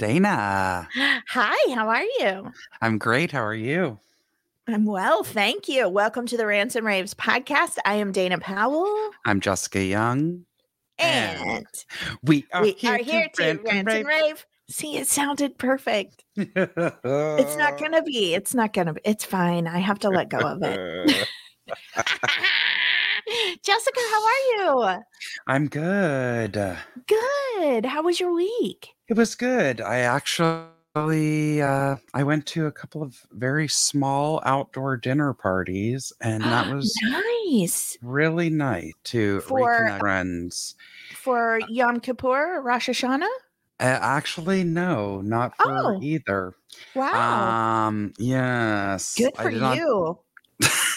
Dana. Hi, how are you? I'm great. How are you? I'm well, thank you. Welcome to the Rants and Raves podcast. I am Dana Powell. I'm Jessica Young. And And We are we here are here to rant and rave. See, it sounded perfect. It's not gonna be. It's not gonna be. It's fine. I have to let go of it. Jessica, how are you? I'm good. Good. How was your week? It was good. I actually uh, I went to a couple of very small outdoor dinner parties, and that was nice really nice to For- reconnect friends. for Yom Kippur, Rosh Hashanah. Uh, actually, no, not for Oh. either. Wow, Um, yes. good I for did not- you.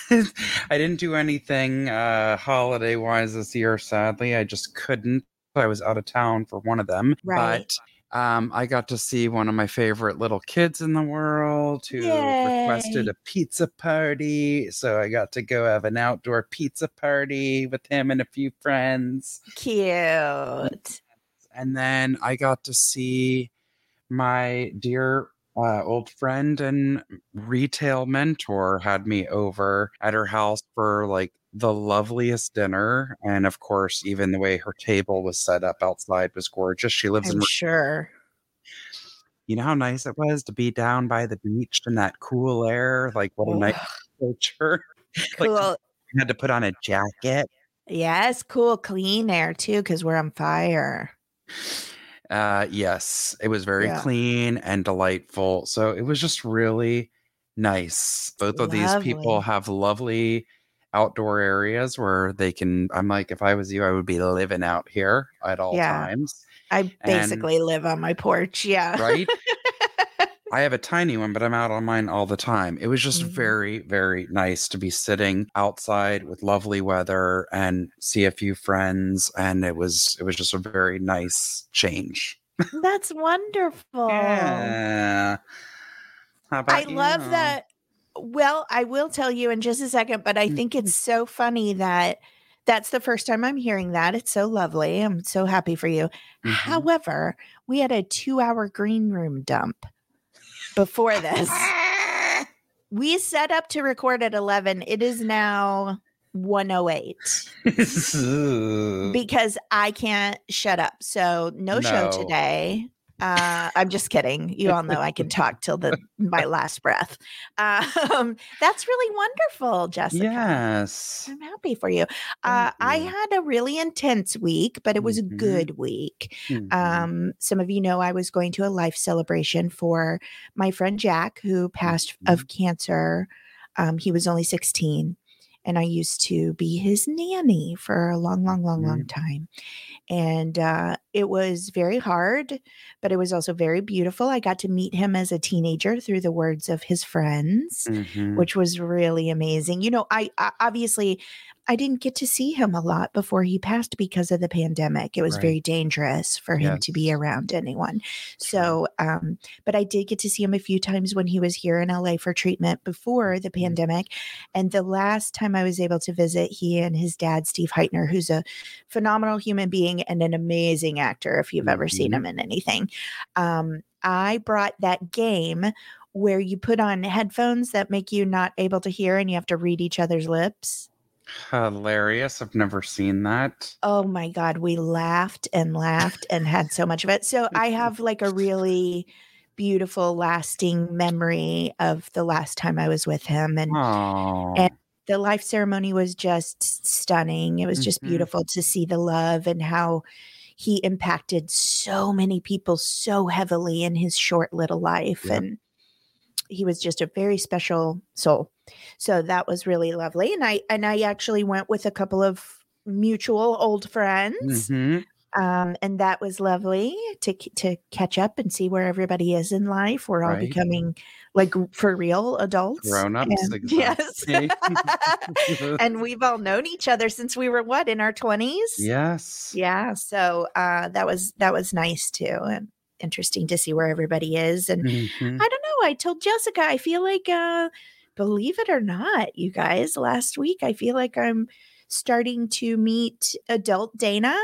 I didn't do anything uh holiday wise this year, sadly. I just couldn't. I was out of town for one of them. Right. But um I got to see one of my favorite little kids in the world who requested a pizza party. So I got to go have an outdoor pizza party with him and a few friends. Cute. And then I got to see my dear uh, old friend and retail mentor had me over at her house for like the loveliest dinner. And of course, even the way her table was set up outside was gorgeous. She lives in, I'm sure. you know how nice it was to be down by the beach in that cool air? Like, what a nice culture. like, Cool. Had to put on a jacket. Yes, cool, clean air too, because we're on fire. Uh, yes, it was very Yeah. clean and delightful. So it was just really nice. Both of these people have lovely outdoor areas where they can. I'm like, if I was you, I would be living out here at all Yeah. times, I And- basically live on my porch. Yeah. right? I have a tiny one, but I'm out on mine all the time. It was just Mhm. very, very nice to be sitting outside with lovely weather and see a few friends, and it was it was just a very nice change. That's wonderful. Yeah. How about I love that. Well, I will tell you in just a second, but I think Mm-hmm. it's so funny that that's the first time I'm hearing that. It's so lovely. I'm so happy for you. Mhm. However, we had a two hour green room dump before this. Ah. we set up to record at 11. It is now 108 because I can't shut up. So no, show today. Uh, I'm just kidding. You all know I can talk till the my last breath. Um, that's really wonderful, Jessica. yes. I'm happy for you. Uh, I had a really intense week, but it was Mhm. a good week. Mhm. Um, some of you know I was going to a life celebration for my friend Jack, who passed of cancer. Um, he was only 16, and I used to be his nanny for a long, long, long, long time. And uh, it was very hard, but it was also very beautiful. I got to meet him as a teenager through the words of his friends Mhm. which was really amazing. You know, I, I obviously I didn't get to see him a lot before he passed because of the pandemic. It was Right. very dangerous for him to be around anyone. So, um, but I did get to see him a few times when he was here in LA for treatment before the Mhm. pandemic. And the last time I was able to visit, he and his dad, Steve Hytner, who's a phenomenal human being and an amazing actor, if you've ever seen Mhm. him in anything. Um, I brought that game where you put on headphones that make you not able to hear and you have to read each other's lips. Hilarious. I've never seen that. Oh my God, we laughed and laughed and had so much of it. So I have like a really beautiful, lasting memory of the last time I was with him. And and the life ceremony was just stunning. It was just Mhm. beautiful to see the love and how he impacted so many people so heavily in his short little life. Yep. And he was just a very special soul. So that was really lovely. And I and I actually went with a couple of mutual old friends. Mhm. Um, and that was lovely to to catch up and see where everybody is in life. We're all Right. becoming like for real adults. Grown ups. And- Yes. and we've all known each other since we were what in our 20s yes. yeah so uh that was that was nice too and interesting to see where everybody is and Mhm. i don't know i told jessica i feel like uh believe it or not you guys last week i feel like i'm starting to meet adult dana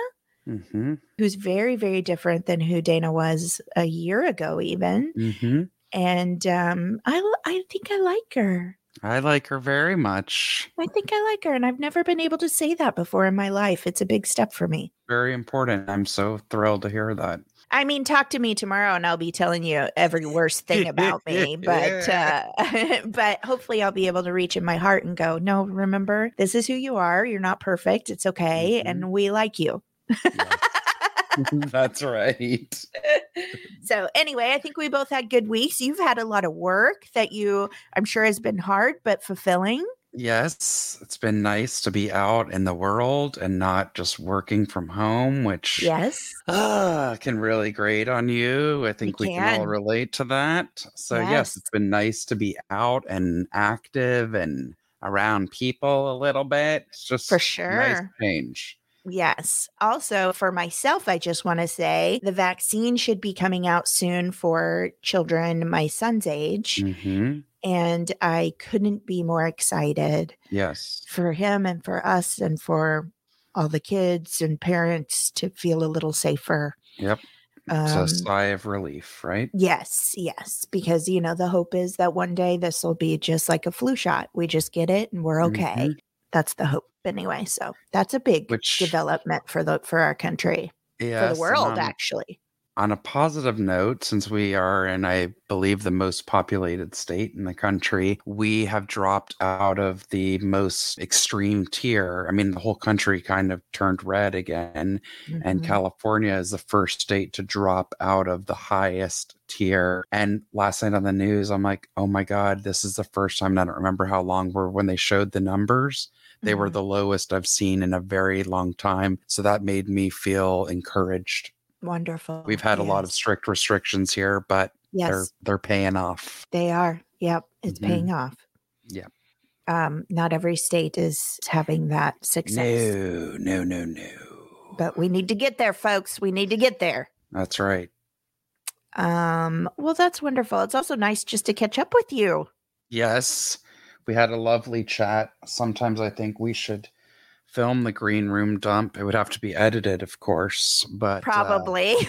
Mhm. who's very very different than who dana was a year ago even Mhm. and um I, I think i like her I like her very much. I think I like her, and I've never been able to say that before in my life. It's a big step for me. Very important. I'm so thrilled to hear that. I mean, talk to me tomorrow, and I'll be telling you every worst thing about me. But uh, but hopefully, I'll be able to reach in my heart and go, no, remember, this is who you are. You're not perfect. It's okay, and we like you. That's right. so anyway, I think we both had good weeks. You've had a lot of work that you, I'm sure, has been hard but fulfilling. Yes, it's been nice to be out in the world and not just working from home, which Yes. ah, can really grate on you. I think we can. all relate to that. So, yes. Yes. it's been nice to be out and active and around people a little bit. It's just For nice sure. change. Yes. Also, for myself, I just want to say the vaccine should be coming out soon for children my son's age. hmm And I couldn't be more excited Yes. for him and for us and for all the kids and parents to feel a little safer. Yep. It's a Um, sigh of relief, right? yes, yes. Because, you know, the hope is that one day this will be just like a flu shot. We just get it and we're okay. Mhm. That's the hope anyway. So that's a big Which, development for the for our country, yes, for the world, on- actually. On a positive note, since we are in, I believe, the most populated state in the country, we have dropped out of the most extreme tier. I mean, the whole country kind of turned red again. And Mhm. California is the first state to drop out of the highest tier. And last night on the news, I'm like, oh my God, this is the first time, and I don't remember how long, where when they showed the numbers, they were Mhm. the lowest I've seen in a very long time. So that made me feel encouraged. Wonderful. We've had a lot of strict restrictions here, but they're yes, they're paying off. they are. Yep, it's Mhm. paying off. Yep. Um, not every state is having that success, No, no, no, no. but we need to get there, folks. We need to get there. That's right. Um, well, that's wonderful. It's also nice just to catch up with you. Yes, we had a lovely chat. Sometimes I think we should film the green room dump. It would have to be edited, of course, but uh, Probably.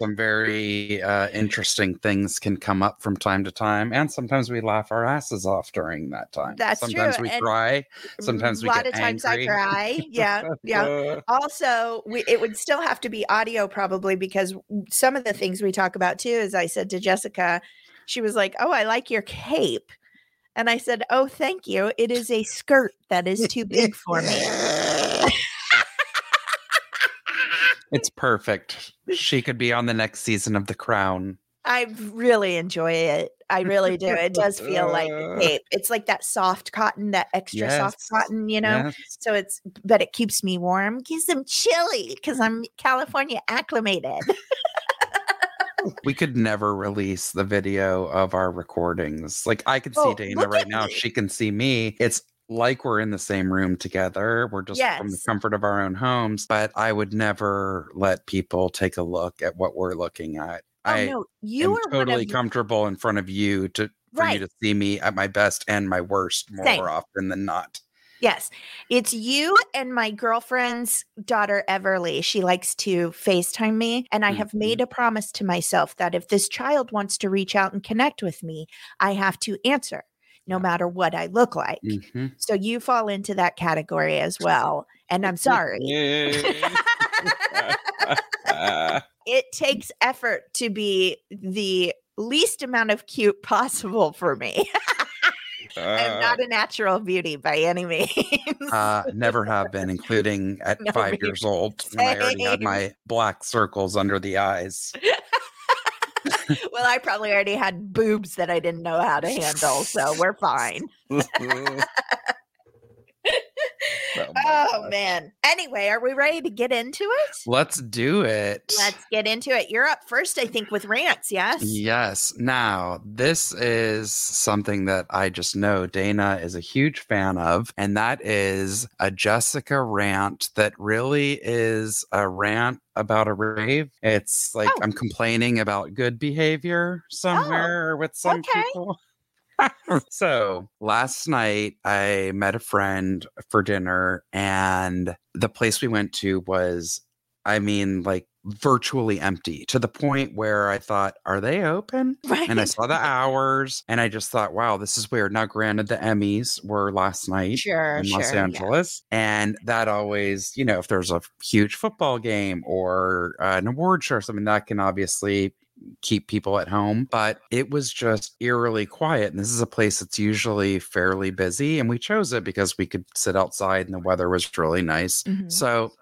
some very uh, interesting things can come up from time to time, and sometimes we laugh our asses off during that time. That's sometimes true, we and cry. Sometimes we a lot get of times angry. I cry. Yeah, yeah. Uh, also we, it would still have to be audio probably because some of the things we talk about too as i said to jessica she was like oh i like your cape and i said oh thank you it is a skirt that is too big for me it's perfect. She could be on the next season of The Crown. i really enjoy it i really do it does feel like a cape it's like that soft cotton that extra soft cotton you know Yes. so it's but it keeps me warm keeps them chilly because i'm california acclimated We could never release the video of our recordings. Like I can see Oh, Dana right now. me. She can see me. It's like we're in the same room together. We're just from the comfort of our own homes. But I would never let people take a look at what we're looking at. oh I no you am are totally comfortable in front of you to for Right. you to see me at my best and my worst more Same. often than not. Yes, it's you and my girlfriend's daughter, Everly. She likes to FaceTime me. And I have Mhm. made a promise to myself that if this child wants to reach out and connect with me, I have to answer no matter what I look like. Mhm. So you fall into that category as well. And I'm sorry. it takes effort to be the least amount of cute possible for me. I'm not a natural beauty by any means. Uh, never have been, including at No, five years old when I already had my black circles under the eyes. well, I probably already had boobs that I didn't know how to handle, so we're fine. oh Oh man. Anyway, are we ready to get into it? Let's do it. Let's get into it. You're up first, I think, with rants. Yes. Yes. Now, this is something that I just know Dana is a huge fan of, and that is a Jessica rant that really is a rant about a rave. It's like Oh. I'm complaining about good behavior oh, somewhere with some okay. people. so last night I met a friend for dinner, and the place we went to was, I mean, like virtually empty to the point where I thought, are they open? Right. And I saw the hours and I just thought, wow, this is weird. Now, granted, the Emmys were last night sure. in sure. Los yeah. Angeles. And that always, you know, if there's a huge football game or uh, an award show or something, that can obviously keep people at home. But it was just eerily quiet. And this is a place that's usually fairly busy. And we chose it because we could sit outside and the weather was really nice. Mhm. So,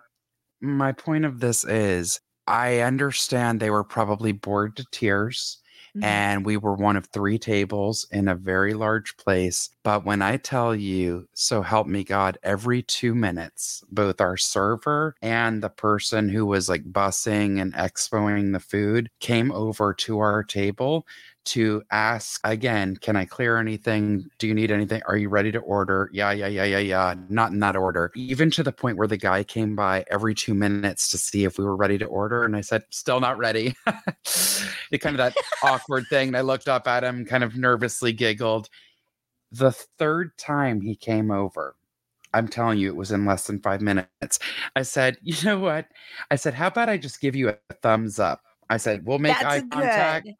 my point of this is I understand they were probably bored to tears Mhm. and we were one of three tables in a very large place. But when I tell you, so help me God, every two minutes, both our server and the person who was like bussing and expoing the food came over to our table to ask again, can I clear anything? Do you need anything? Are you ready to order? Yeah, yeah, yeah, yeah, yeah. Not in that order. Even to the point where the guy came by every two minutes to see if we were ready to order. And I said, still not ready. it kind of that awkward thing. And I looked up at him, kind of nervously giggled. The third time he came over, I'm telling you, it was in less than five minutes. I said, you know what? I said, how about I just give you a thumbs up? I said, we'll make eye That's contact good.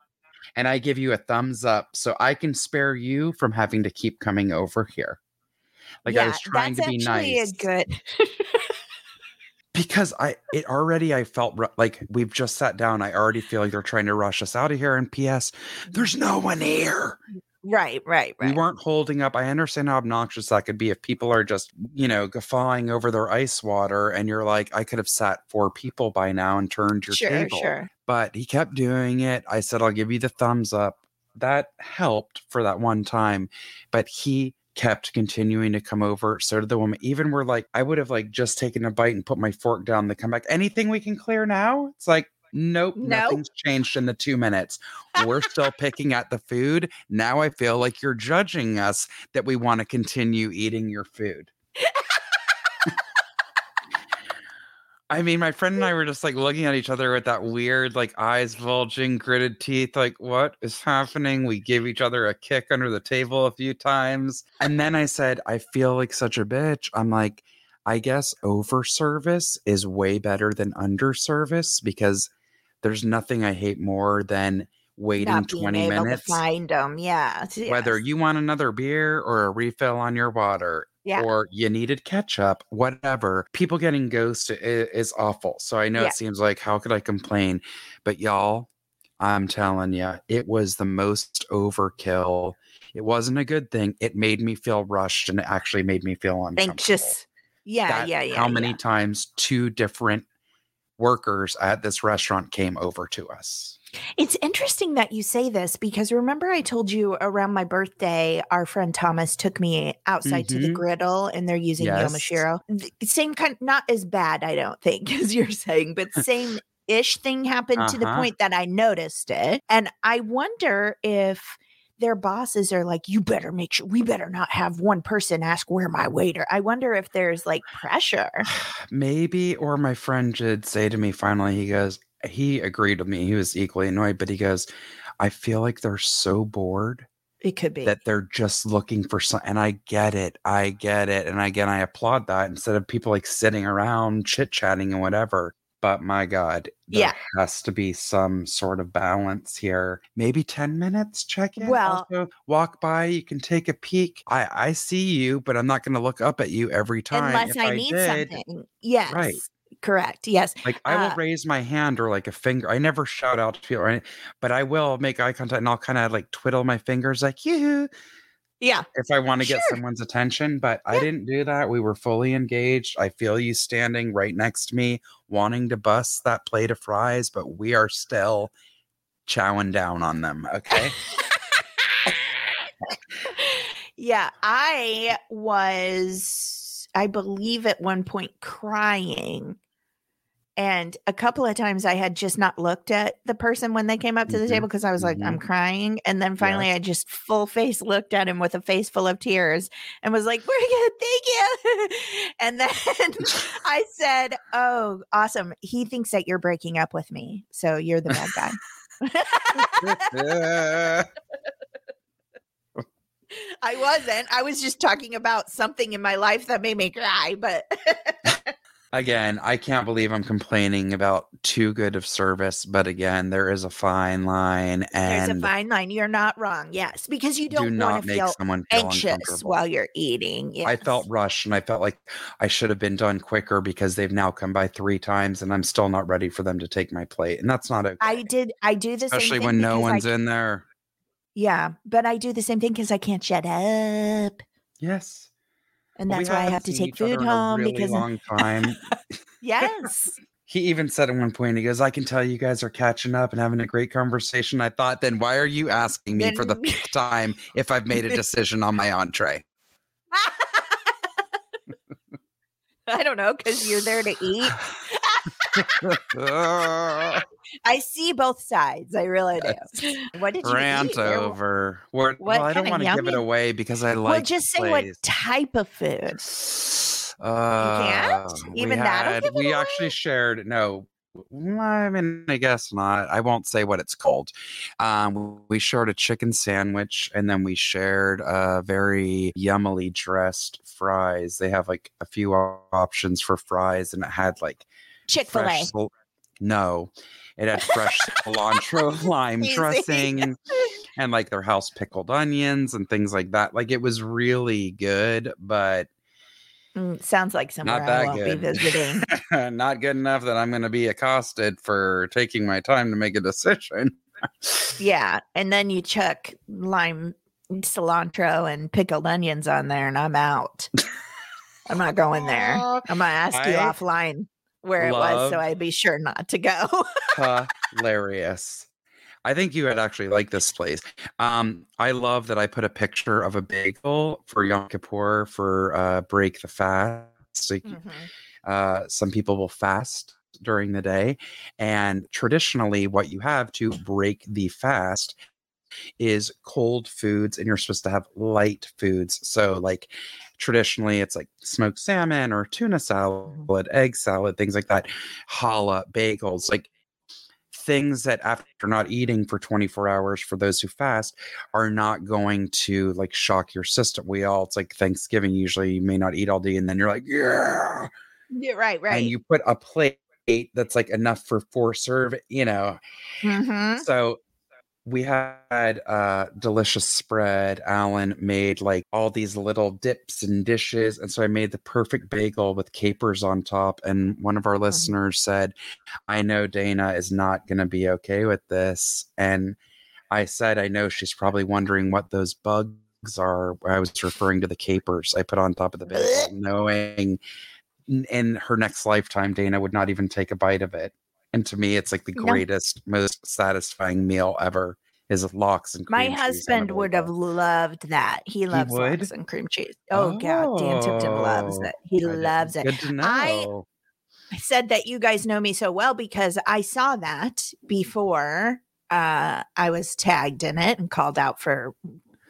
And I give you a thumbs up so I can spare you from having to keep coming over here. Like I was trying to be nice A good. because I it already I felt ru- like we've just sat down. I already feel like they're trying to rush us out of here. And P.S. There's no one here. Right. Right. Right. We weren't holding up. I understand how obnoxious that could be if people are just, you know, guffawing over their ice water and you're like, I could have sat four people by now and turned your Sure. table. Sure. But he kept doing it. I said, I'll give you the thumbs up. That helped for that one time. But he kept continuing to come over. So did the woman. Even we're like, I would have like just taken a bite and put my fork down to come back. Anything we can clear now? It's like, nope, Nope. nothing's changed in the two minutes. We're still picking at the food. Now I feel like you're judging us that we want to continue eating your food. I mean, my friend and I were just like looking at each other with that weird, like eyes bulging, gritted teeth. Like, what is happening? We gave each other a kick under the table a few times. And then I said, I feel like such a bitch. I'm like, I guess over service is way better than under service because there's nothing I hate more than waiting Not being 20 able minutes. to find them. Yeah. Whether you want another beer or a refill on your water, Yeah. or you needed ketchup, whatever. People getting ghosted is, awful. So I know Yeah. it seems like how could I complain? But y'all, I'm telling you, it was the most overkill. It wasn't a good thing. It made me feel rushed and it actually made me feel uncomfortable. anxious. Yeah. That- yeah. Yeah. How many yeah. times two different workers at this restaurant came over to us? It's interesting that you say this because remember I told you around my birthday, our friend Thomas took me outside to the Mhm. griddle and they're using Yes. Yamashiro. The Same kind, not as bad, I don't think, as you're saying, but same ish thing happened to the Uh-huh. point that I noticed it. And I wonder if their bosses are like, you better make sure we better not have one person ask where my waiter. I wonder if there's like pressure. Maybe, or my friend did say to me finally, he goes, he agreed with me. He was equally annoyed, but he goes, I feel like they're so bored It could be. that they're just looking for some. And I get it. I get it. And again, I applaud that instead of people like sitting around chit chatting and whatever. But my God, there Yeah. has to be some sort of balance here. Maybe 10 minutes check in. Well- also, walk by, you can take a peek. I, I see you, but I'm not going to look up at you every time. Unless If I, need did, something. Yes. Right. Correct. Yes. Like I will Uh, raise my hand or like a finger. I never shout out to people, or anything, but I will make eye contact and I'll kind of like twiddle my fingers, like you, Yeah. if I want to get Sure. someone's attention. But I didn't do that. We were fully engaged. I feel you standing right next to me, wanting to bust that plate of fries, but we are still chowing down on them. Okay. yeah, I was I believe at one point crying. And a couple of times I had just not looked at the person when they came up to the Mhm, table because I was like, I'm crying. And then finally I just full face looked at him with a face full of tears and was like, We're good, thank you. and then I said, Oh, awesome. He thinks that you're breaking up with me. So you're the bad guy. I wasn't. I was just talking about something in my life that made me cry, but Again, I can't believe I'm complaining about too good of service, but again, there is a fine line, And there's a fine line. You're not wrong. Yes, because you do don't not want to make feel someone feel anxious while you're eating. Yes. I felt rushed, and I felt like I should have been done quicker because they've now come by three times, and I'm still not ready for them to take my plate, and that's not okay. I did. I do this, especially same thing when no one's in there. Yeah, but I do the same thing because I can't shut up, Yes, and Well, we that's why I haven't to take food home really because long time. yes, he even said at one point, he goes, "I can tell you guys are catching up and having a great conversation." I thought, then why are you asking me for the time if I've made a decision on my entree? I don't know because you're there to eat. I see both sides. I really do. What did you Rant over. What, well, I don't want to give it away because I like. well, just say what type of food. Uh, Even we that'll had- give we away? actually shared no. I mean, I guess not. I won't say what it's called. Um, we shared a chicken sandwich, and then we shared a very yummily dressed fries. They have like a few options for fries, and it had like Chick Fil A. cil- No, it had fresh cilantro lime Easy. dressing and like their house pickled onions and things like that. Like it was really good, but Mm, sounds like somewhere Not I won't good. be visiting. not good enough that I'm going to be accosted for taking my time to make a decision. yeah, and then you chuck lime, cilantro, and pickled onions on there, and I'm out. I'm not going there. I'm gonna ask you I offline where it was, so I'd be sure not to go. Hilarious. I think you would actually like this place. Um, I love that I put a picture of a bagel for Yom Kippur for uh, break the fast. Like, Mhm. uh, some people will fast during the day, and traditionally, what you have to break the fast is cold foods, and you're supposed to have light foods. So, like traditionally, it's like smoked salmon or tuna salad, egg salad, things like that, challah, bagels, like things that after not eating for 24 hours for those who fast are not going to like shock your system. We all, it's like Thanksgiving, usually you may not eat all day and then you're like, yeah. Yeah, right, right. And you put a plate that's like enough for four serve, you know. Mhm. So we had a delicious spread. Alan made like all these little dips and dishes. And so I made the perfect bagel with capers on top. And one of our uh-huh. listeners said, I know Dana is not going to be okay with this. And I said, I know she's probably wondering what those bugs are. I was referring to the capers I put on top of the bagel, knowing in- in her next lifetime, Dana would not even take a bite of it. And to me, it's like the No. greatest, most satisfying meal ever is lox and My cream a husband would have loved that. He loves would? lox and cream cheese. Oh, God, Dan Tipton loves Oh, it. He loves it. Good to I- know. I said that you guys know me so well because I saw that before uh, I was tagged in it and called out for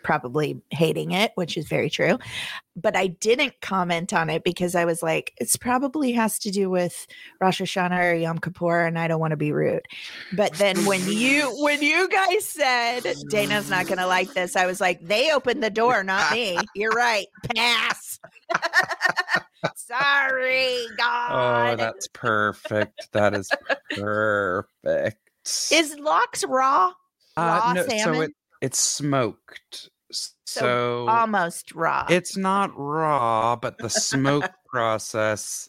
probably hating it, which is very true. But I didn't comment on it because I was like, it's probably has to do with Rosh Hashanah or Yom Kippur, and I don't want to be rude. But then when you when you guys said Dana's not going to like this, I was like, they opened the door, not me. You're right. Pass. Sorry, oh, God. Oh, that's perfect. That is perfect. Is lox raw? Uh, raw no, salmon? so it, it's smoked. So So, Almost raw. it's not raw, but the smoke process.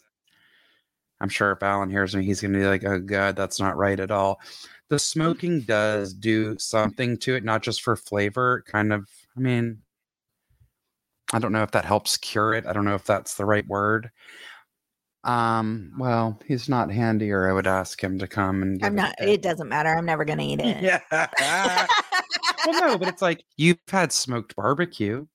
I'm sure if Alan hears me, he's going to be like, oh, God, that's not right at all. The smoking does do something to it, not just for flavor. Kind of, I mean, I don't know if that helps cure it. I don't know if that's the right word. Um, well, he's not handy, or I would ask him to come and. I'm not. a It doesn't matter. I'm never going to eat it. Yeah. well, no, but it's like you've had smoked barbecue.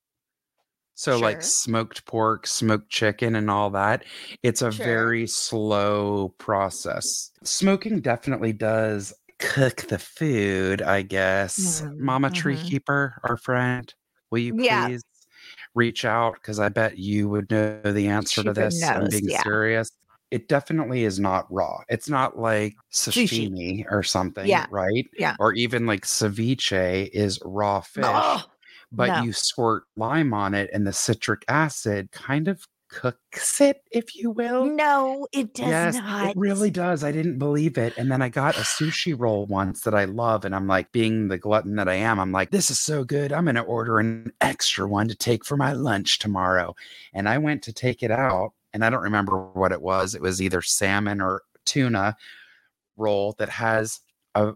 So like smoked pork, smoked chicken and all that. It's a Sure. very slow process. Smoking definitely does cook the food, I guess. Mm, Mama Tree mhm. Keeper, our friend, will you Yeah. please reach out because I bet you would know the answer to She this. I'm being yeah. serious. It definitely is not raw. It's not like Sushi. sashimi or something, Yeah. right? Yeah. Or even like ceviche is raw fish Oh, but No. you squirt lime on it and the citric acid kind of cooks it, if you will. no, it does yes, not. it really does. I didn't believe it. And then I got a sushi roll once that I love. And I'm like, being the glutton that I am, I'm like, this is so good. I'm going to order an extra one to take for my lunch tomorrow. And I went to take it out. And I don't remember what it was. It was either salmon or tuna roll that has a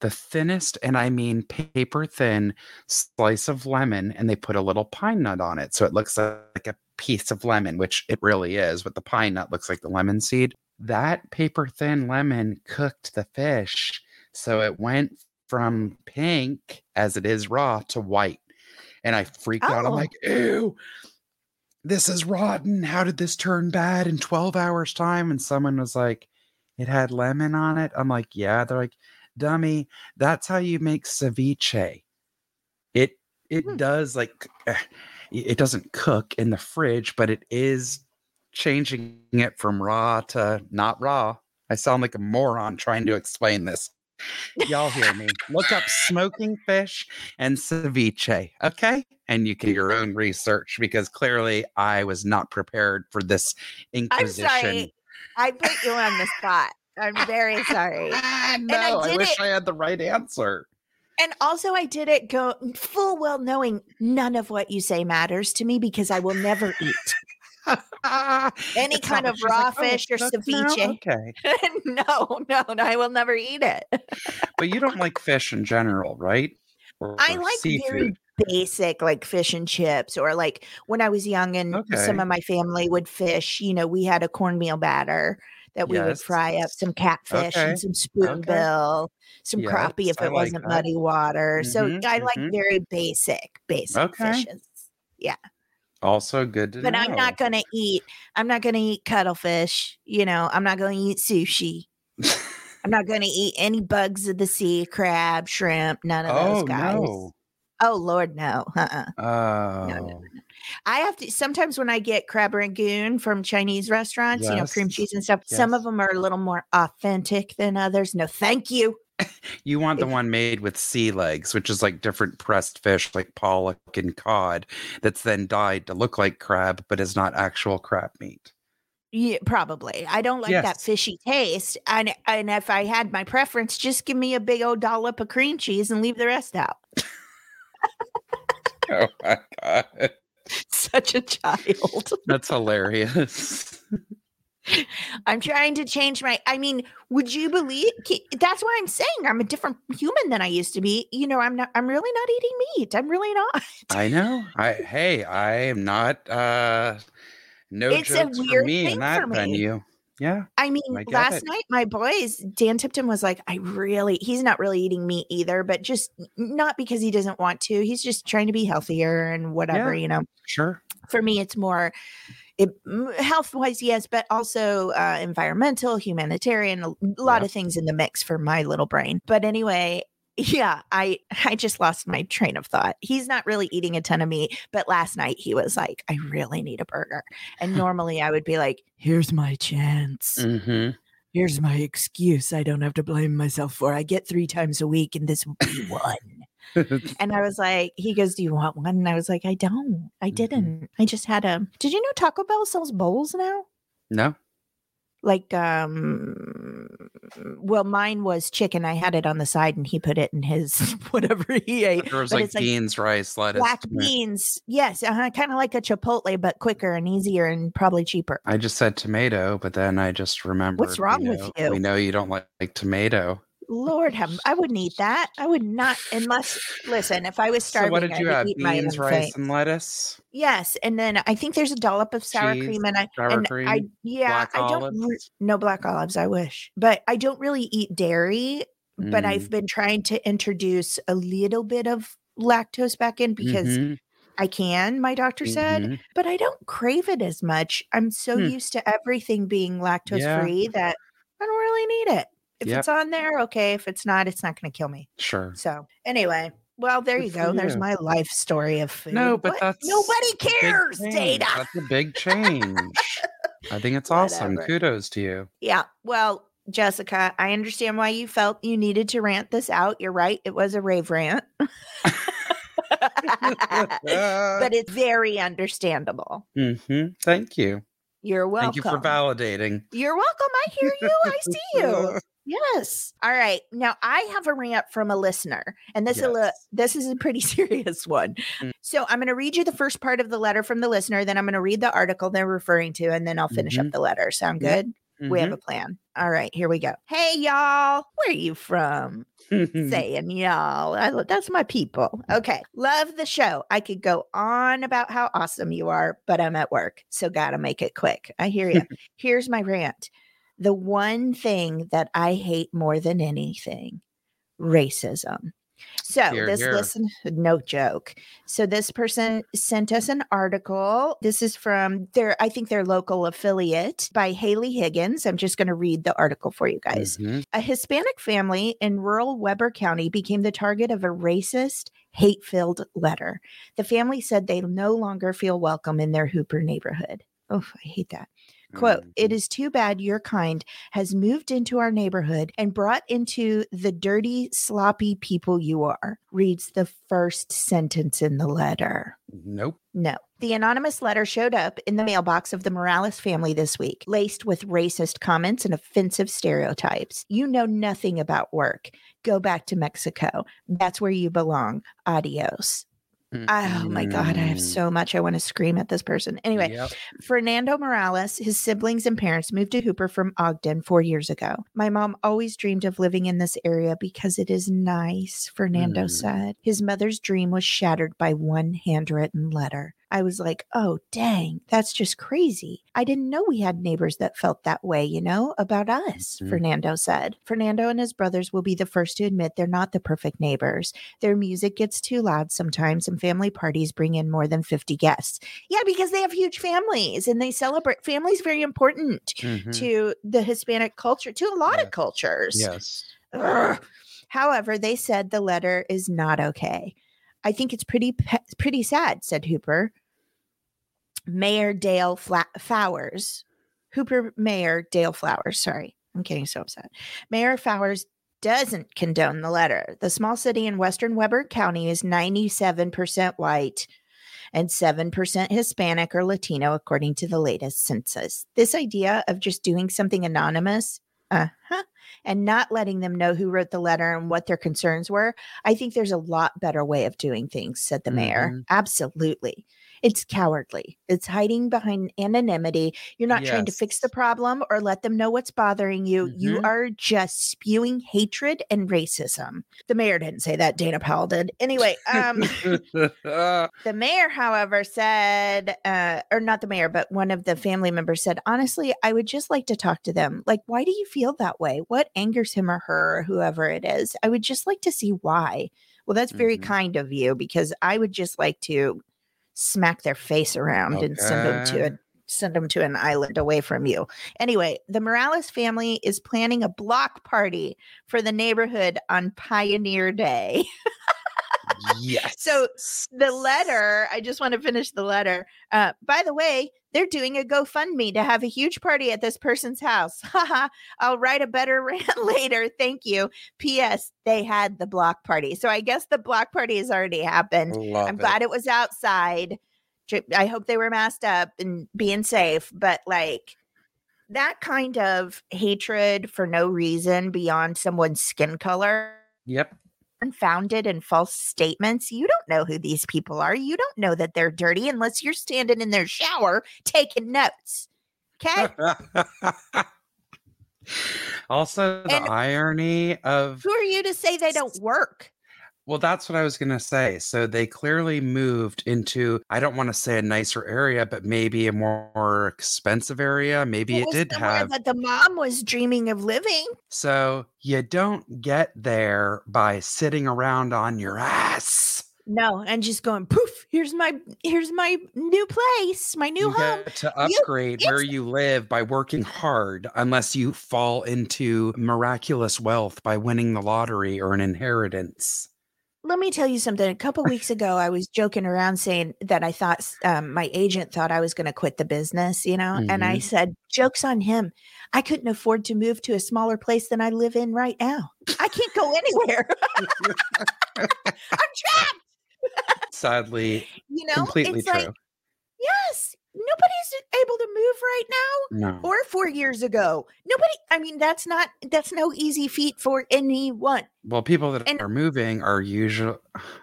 the thinnest, and I mean paper thin slice of lemon, and they put a little pine nut on it. So it looks like a piece of lemon, which it really is, but the pine nut looks like the lemon seed. That paper thin lemon cooked the fish. So it went from pink as it is raw to white. And I freaked out. I'm Oh. like, ew, this is rotten. How did this turn bad in 12 hours' time? And someone was like, it had lemon on it. I'm like, yeah. They're like, dummy, that's how you make ceviche. It it Hmm. does like eh, it doesn't cook in the fridge, but it is changing it from raw to not raw. I sound like a moron trying to explain this. Y'all hear me? Look up smoking fish and ceviche, okay? And you can do your own research because clearly I was not prepared for this I'm inquisition. sorry. I put you on the spot. I'm very sorry. Ah, I no, I, wish it- I had the right answer. And also, I did it go full well knowing none of what you say matters to me because I will never eat Any It's kind of raw like, "Oh, fish or cooked now? ceviche." Okay. no, no, no, I will never eat it. But you don't like fish in general, right? Or, I or like very basic, like fish and chips, or like when I was young and some of my family would fish. You know, we had a cornmeal batter that we would fry up some catfish Okay. and some spoonbill, some crappie if I it like wasn't that. muddy water. so Mhm, I like mhm. very basic, basic Okay. fishes. Also good to But know. I'm not gonna eat. I'm not gonna eat cuttlefish. You know, I'm not gonna eat sushi. I'm not gonna eat any bugs of the sea, crab, shrimp, none of those oh guys. no. Oh Lord, no. Uh-uh. Oh. no, I have to sometimes when I get crab rangoon from Chinese restaurants, you know, cream cheese and stuff, some of them are a little more authentic than others. No, thank you. You want the one made with sea legs, which is like different pressed fish like pollock and cod that's then dyed to look like crab, but is not actual crab meat. Yeah, probably. I don't like that fishy taste. And and if I had my preference, just give me a big old dollop of cream cheese and leave the rest out. Oh my god. Such a child. That's hilarious. I'm trying to change my. I mean, would you believe? That's why I'm saying I'm a different human than I used to be. You know, I'm not. I'm really not eating meat. I'm really not. I know. I hey, I am not uh no It's a jokes for weird me thing in that for me. venue. Yeah. I mean, I last it. night my boys, Dan Tipton was like, I really. He's not really eating meat either, but just not because he doesn't want to. He's just trying to be healthier and whatever. You know, Sure. for me, it's more. It, health wise, yes, but also uh, environmental, humanitarian, a lot Yeah. of things in the mix for my little brain. But anyway, yeah, I I just lost my train of thought. He's not really eating a ton of meat, but last night he was like, I really need a burger. And normally I would be like, here's my chance. Mm-hmm. Here's my excuse. I don't have to blame myself for. I get three times a week, and this will be one. And I was like, he goes, Do you want one? And I was like, I don't. I Mhm. didn't. I just had a. Did you know Taco Bell sells bowls now? no. Like, um, well, mine was chicken. I had it on the side, and he put it in his whatever he ate. There was but like it's like beans, rice, lettuce. Black beans, yes, uh-huh, kind of like a Chipotle, but quicker and easier, and probably cheaper. I just said tomato, but then I just remembered. What's wrong with know- you? We know you don't like, like tomato. Lord have, I wouldn't eat that. I would not, unless listen, if I was starving, So what did you have? Beans, rice, thing. and lettuce. Yes, and then I think there's a dollop of sour Cheese, cream, and I sour and I yeah, I don't re- no black olives. I wish, but I don't really eat dairy. But Mm. I've been trying to introduce a little bit of lactose back in because Mhm. I can, my doctor said, Mhm. but I don't crave it as much. I'm so Hmm. used to everything being lactose Yeah. free that I don't really need it. If Yep. it's on there, okay. If it's not, it's not going to kill me. Sure. So, anyway, well, there Good you go. There's my life story of food. No, but What? that's nobody cares. Data. That's a big change. I think it's awesome. Whatever. Kudos to you. Yeah. Well, Jessica, I understand why you felt you needed to rant this out. You're right. It was a rave rant. but it's very understandable. hmm Thank you. You're welcome. Thank you for validating. You're welcome. I hear you. I see you. Yes. All right. Now I have a rant from a listener, and this is a this is a pretty serious one. Mm. So I'm going to read you the first part of the letter from the listener, then I'm going to read the article they're referring to, and then I'll finish up the letter. Sound good? We have Mhm. a plan. All right. Here we go. Hey y'all, where are you from? Mm-hmm. saying y'all. I, that's my people. Okay. Love the show. I could go on about how awesome you are, but I'm at work. So gotta make it quick. I hear you. Here's my rant. The one thing that I hate more than anything racism. So Here, this here. listen, no joke. So this person sent us an article. This is from their, I think their local affiliate by Haley Higgins. I'm just going to read the article for you guys. Mhm. A Hispanic family in rural Weber County became the target of a racist, hate filled letter. The family said they no longer feel welcome in their Hooper neighborhood. Oh, I hate that. Quote, it Mhm. is too bad your kind has moved into our neighborhood and brought into the dirty, sloppy people you are, reads the first sentence in the letter. Nope. No. The anonymous letter showed up in the mailbox of the Morales family this week, laced with racist comments and offensive stereotypes. You know nothing about work. Go back to Mexico. That's where you belong. Adios. Oh my God, I have Mm. so much I want to scream at this person. Anyway, Yep. Fernando Morales, his siblings and parents moved to Hooper from Ogden four years ago. My mom always dreamed of living in this area because it is nice, Fernando Mm. said. His mother's dream was shattered by one handwritten letter. I was like, oh, dang, that's just crazy. I didn't know we had neighbors that felt that way, you know, about us, Mhm. Fernando said. Fernando and his brothers will be the first to admit they're not the perfect neighbors. Their music gets too loud sometimes, and family parties bring in more than 50 guests. Yeah, because they have huge families and they celebrate. Family's very important Mhm. to the Hispanic culture, to a lot Yeah. of cultures. Yes. Ugh. However, they said the letter is not okay. I think it's pretty pe- pretty sad, said Hooper. Mayor Dale Fla- Flowers, Hooper Mayor Dale Flowers. Sorry, I'm getting so upset. Mayor Flowers doesn't condone the letter. The small city in western Weber County is 97% white and 7% Hispanic or Latino, according to the latest census. This idea of just doing something anonymous, uh huh, and not letting them know who wrote the letter and what their concerns were, I think there's a lot better way of doing things, said the mayor. Mhm. Absolutely. It's cowardly. It's hiding behind anonymity. You're not trying to fix the problem or let them know what's bothering you. You Mhm. are just spewing hatred and racism. The mayor didn't say that. Dana Powell did. Anyway, um, the mayor, however, said, uh, or not the mayor, but one of the family members said, honestly, I would just like to talk to them. Like, why do you feel that way? What angers him or her or whoever it is? I would just like to see why. Well, that's very Mhm. kind of you because I would just like to smack their face around and send them to a send them to an island away from you. Anyway, the Morales family is planning a block party for the neighborhood on Pioneer Day. yes. So the letter, I just want to finish the letter. Uh, by the way, they're doing a GoFundMe to have a huge party at this person's house. Haha, I'll write a better rant later. Thank you. P.S. They had the block party. So I guess the block party has already happened. Love I'm it. glad it was outside. I hope they were masked up and being safe, but like that kind of hatred for no reason beyond someone's skin color Yep. Unfounded and false statements. You don't know who these people are. You don't know that they're dirty unless you're standing in their shower taking notes. Okay. also, the And- irony of who are you to say they don't work? Well, that's what I was gonna say. So they clearly moved into I don't want to say a nicer area, but maybe a more expensive area. Maybe it Well, did have that the mom was dreaming of living. So you don't get there by sitting around on your ass. No, and just going poof. Here's my here's my new place, my new you home. to upgrade where you live by working hard, unless you fall into miraculous wealth by winning the lottery or an inheritance. Let me tell you something. A couple weeks ago, I was joking around saying that I thought um, my agent thought I was going to quit the business, you know, and I Mhm. said, "Jokes on him. I couldn't afford to move to a smaller place than I live in right now. I can't go anywhere. I'm trapped." Sadly, You know, completely it's true. like, yes, nobody's able to move right now no. or four years ago. Nobody. I mean, that's not that's no easy feat for anyone. Well, people that And- are moving are usually,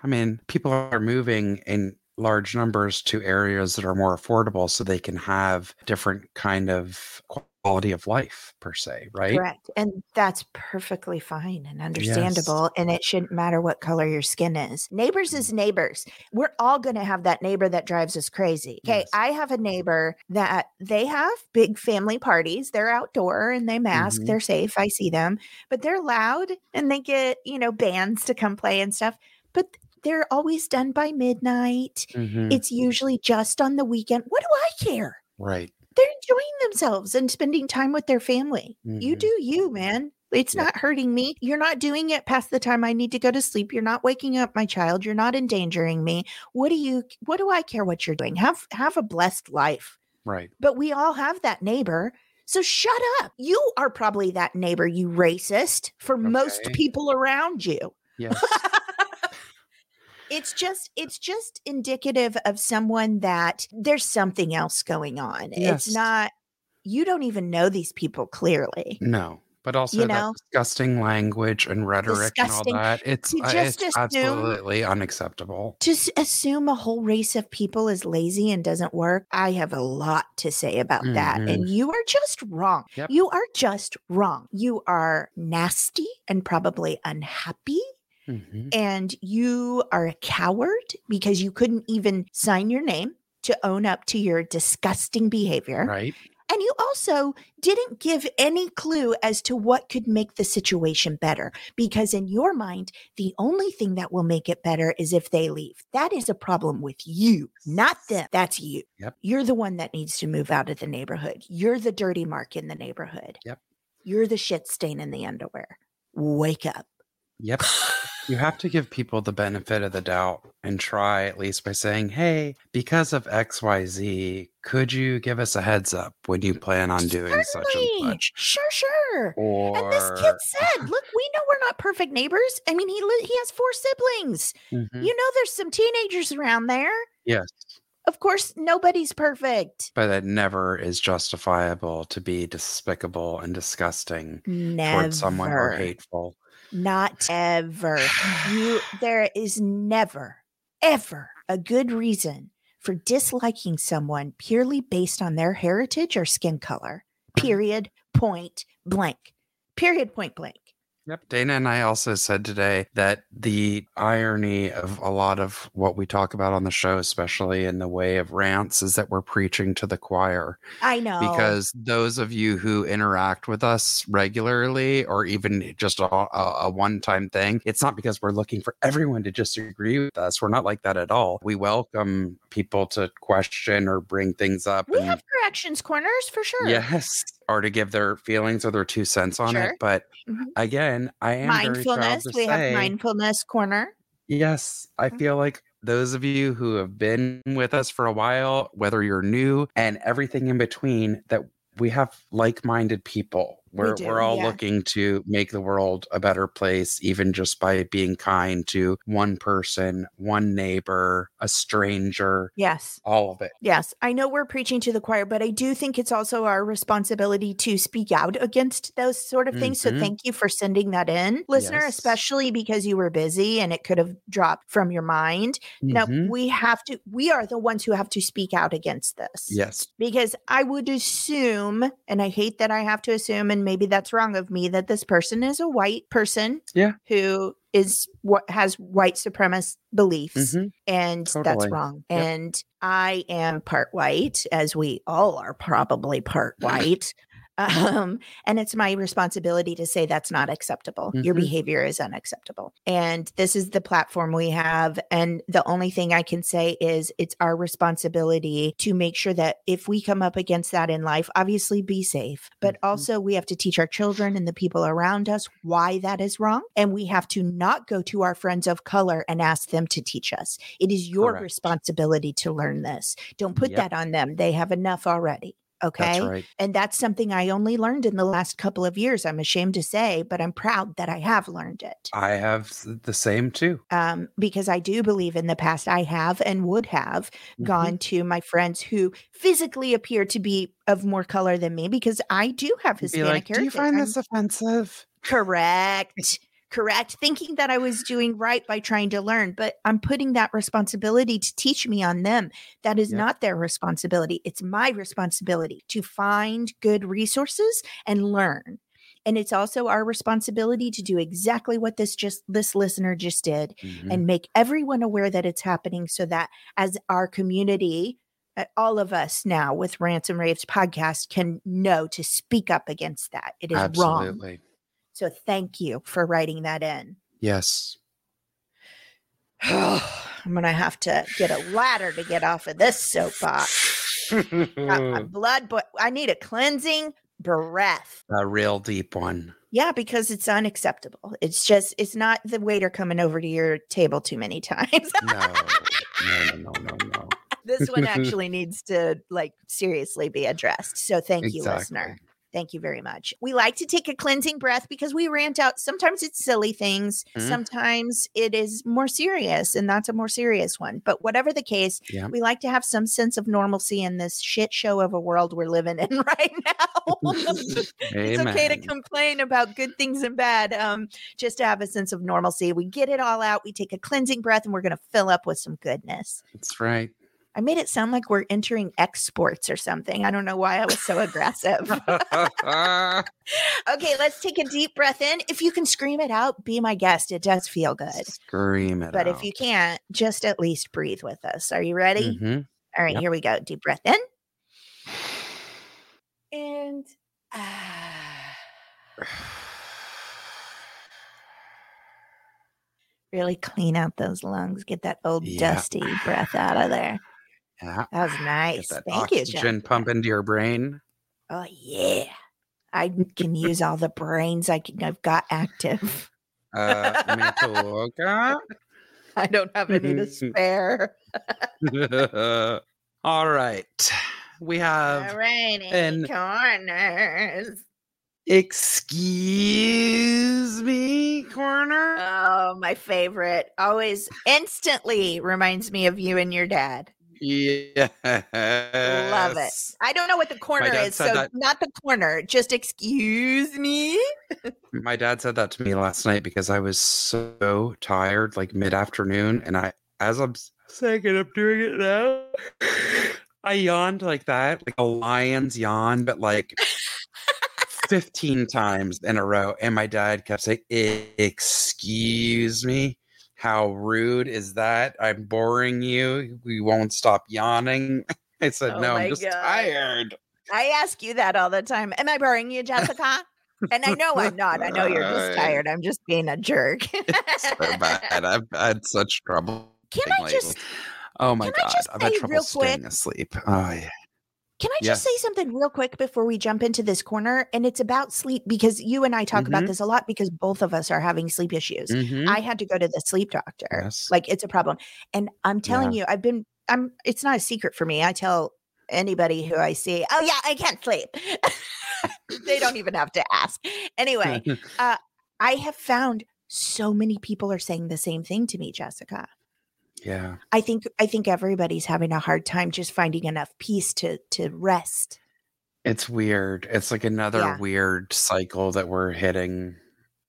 I mean, people are moving in large numbers to areas that are more affordable so they can have different kind of quality of life per se, right? Correct. And that's perfectly fine and understandable. And it shouldn't matter what color your skin is. Neighbors Mm. is neighbors. We're all going to have that neighbor that drives us crazy. Okay. Yes. I have a neighbor that they have big family parties. They're outdoor and they mask. Mhm. They're safe. I see them, but they're loud and they get, you know, bands to come play and stuff. But they're always done by midnight. Mhm. It's usually just on the weekend. What do I care? Right. They're enjoying themselves and spending time with their family. You Mhm. do you, man. It's Yeah. not hurting me. You're not doing it past the time I need to go to sleep. You're not waking up my child. You're not endangering me. What do you what do I care what you're doing? Have have a blessed life. Right. But we all have that neighbor. So shut up. You are probably that neighbor, you racist, for most people around you. Yes. It's just it's just indicative of someone that there's something else going on. Yes. It's not you don't even know these people clearly. no. But also You know? disgusting language and rhetoric Disgusting. and all that. It's, uh, just it's assume- absolutely unacceptable. To assume a whole race of people is lazy and doesn't work, I have a lot to say about that. And you are just wrong. Yep. You are just wrong. You are nasty and probably unhappy. Mhm. and you are a coward because you couldn't even sign your name to own up to your disgusting behavior. Right. And you also didn't give any clue as to what could make the situation better because, in your mind, the only thing that will make it better is if they leave. That is a problem with you, not them. That's you. Yep. You're the one that needs to move out of the neighborhood. You're the dirty mark in the neighborhood. Yep. You're the shit stain in the underwear. Wake up. Yep. You have to give people the benefit of the doubt and try at least by saying, hey, because of XYZ, could you give us a heads up when you plan on doing such and Certainly. such? Sure, sure. Or And this kid said, "Look, we know we're not perfect neighbors. I mean, he li- he has four siblings. Mhm. You know, there's some teenagers around there. yes, Of course, nobody's perfect. but it never is justifiable to be despicable and disgusting Never, towards someone or hateful. Not ever. You, there is never, ever a good reason for disliking someone purely based on their heritage or skin color. Period. Point blank. Period. Point blank. Yep. Dana and I also said today that the irony of a lot of what we talk about on the show, especially in the way of rants, is that we're preaching to the choir. I know Because those of you who interact with us regularly or even just a, a, one time thing, it's not because we're looking for everyone to just agree with us. We're not like that at all. We welcome people to question or bring things up. we and- have corrections corners for sure. Yes. Or to give their feelings or their two cents on Sure. it. But Mhm. again, I am very proud mindfulness. We have mindfulness corner. Yes, I Mhm. feel like those of you who have been with us for a while, whether you're new and everything in between, that we have like-minded people. We're do, we're all yeah. looking to make the world a better place, even just by being kind to one person, one neighbor, a stranger, Yes. all of it. Yes. I know we're preaching to the choir, but I do think it's also our responsibility to speak out against those sort of things. So Mhm. thank you for sending that in, listener, Yes. especially because you were busy and it could have dropped from your mind. Now, Mhm. we have to, we are the ones who have to speak out against this. Yes. Because I would assume, and I hate that I have to assume, and maybe that's wrong of me, that this person is a white person. Yeah. Who is what has white supremacist beliefs Mhm. and that's wrong. Yep. And I am part white, as we all are probably part white. Um, and it's my responsibility to say that's not acceptable. Your Mhm. behavior is unacceptable. And this is the platform we have. And the only thing I can say is it's our responsibility to make sure that if we come up against that in life, obviously be safe, but Mhm. also we have to teach our children and the people around us why that is wrong. And we have to not go to our friends of color and ask them to teach us. It is your Correct. responsibility to learn this. Don't put Yep. that on them. They have enough already. Okay. That's right. And that's something I only learned in the last couple of years. I'm ashamed to say, but I'm proud that I have learned it. I have the same too. Um, because I do believe in the past I have and would have Mhm. gone to my friends who physically appear to be of more color than me because I do have Hispanic like, do you find I'm- this offensive? Correct. Correct. Thinking that I was doing right by trying to learn, but I'm putting that responsibility to teach me on them. That is Yep. not their responsibility. It's my responsibility to find good resources and learn. And it's also our responsibility to do exactly what this just this listener just did Mhm. and make everyone aware that it's happening so that as our community uh, all of us now with Rants and Raves podcast can know to speak up against that. It is wrong. So thank you for writing that in. Yes. I'm gonna have to get a ladder to get off of this soapbox. My blood, but I need a cleansing breath. a real deep one. Yeah, because it's unacceptable. It's just it's not the waiter coming over to your table too many times. No, no, no, no, no, no. this one actually needs to like seriously be addressed. So thank you, listener. Thank you very much. We like to take a cleansing breath because we rant out. Sometimes it's silly things, Mhm. sometimes it is more serious, and that's a more serious one. But whatever the case, Yeah. we like to have some sense of normalcy in this shit show of a world we're living in right now. it's okay to complain about good things and bad, um, just to have a sense of normalcy. We get it all out. We take a cleansing breath, and we're going to fill up with some goodness. That's right. I made it sound like we're entering exports or something. I don't know why I was so aggressive. okay, let's take a deep breath in. If you can scream it out, be my guest. It does feel good. Scream it But out. if you can't, just at least breathe with us. Are you ready? Mhm. All right, Yep. here we go. Deep breath in. And ah. really clean out those lungs. Get that old Yeah. dusty breath out of there. Yeah. That was nice. that Thank you, oxygen pump into your brain. Oh yeah. I can use all the brains I can, I've got active. Uh, me? I don't have any to spare. All right. We have Alrighty, corners. excuse me corner. Oh, my favorite. Always instantly reminds me of you and your dad. Yes. Love it. I don't know what the corner is, so that- not the corner. Just excuse me. My dad said that to me last night because I was so tired, like mid afternoon, and I, as I'm saying it, I'm doing it now. I yawned like that, like a lion's yawn, but like 15 times in a row. And my dad kept saying, "E- Excuse me, how rude is that? I'm boring you. We won't stop yawning. I said, Oh No, I'm just God. tired. I ask you that all the time. Am I boring you, Jessica? and I know I'm not. I know you're just tired. I'm just being a jerk. so bad. I've had such trouble. Can I lately. just Oh my god, just I've had trouble real staying asleep. Oh yeah. Can I just say something real quick before we jump into this corner? And it's about sleep because you and I talk about Mhm. this a lot because both of us are having sleep issues. Mhm. I had to go to the sleep doctor. Yes. Like it's a problem. And I'm telling you, I've been I'm it's not a secret for me. I tell anybody who I see, "Oh yeah, I can't sleep." they don't even have to ask. Anyway, uh, I have found so many people are saying the same thing to me, Jessica. Yeah. I think I think everybody's having a hard time just finding enough peace to to rest. It's weird. It's like another Yeah. weird cycle that we're hitting.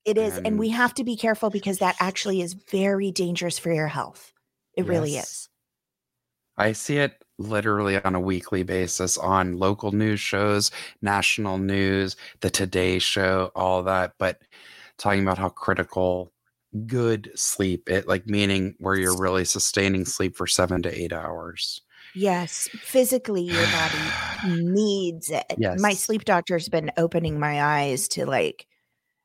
It is, and we have to be careful because that actually is very dangerous for your health. It really is. I see it literally on a weekly basis on local news shows, national news, the Today Show, all that. But talking about how critical good sleep, it like meaning where you're really sustaining sleep for seven to eight hours. Yes, physically, your body needs it. My sleep doctor's been opening my eyes to like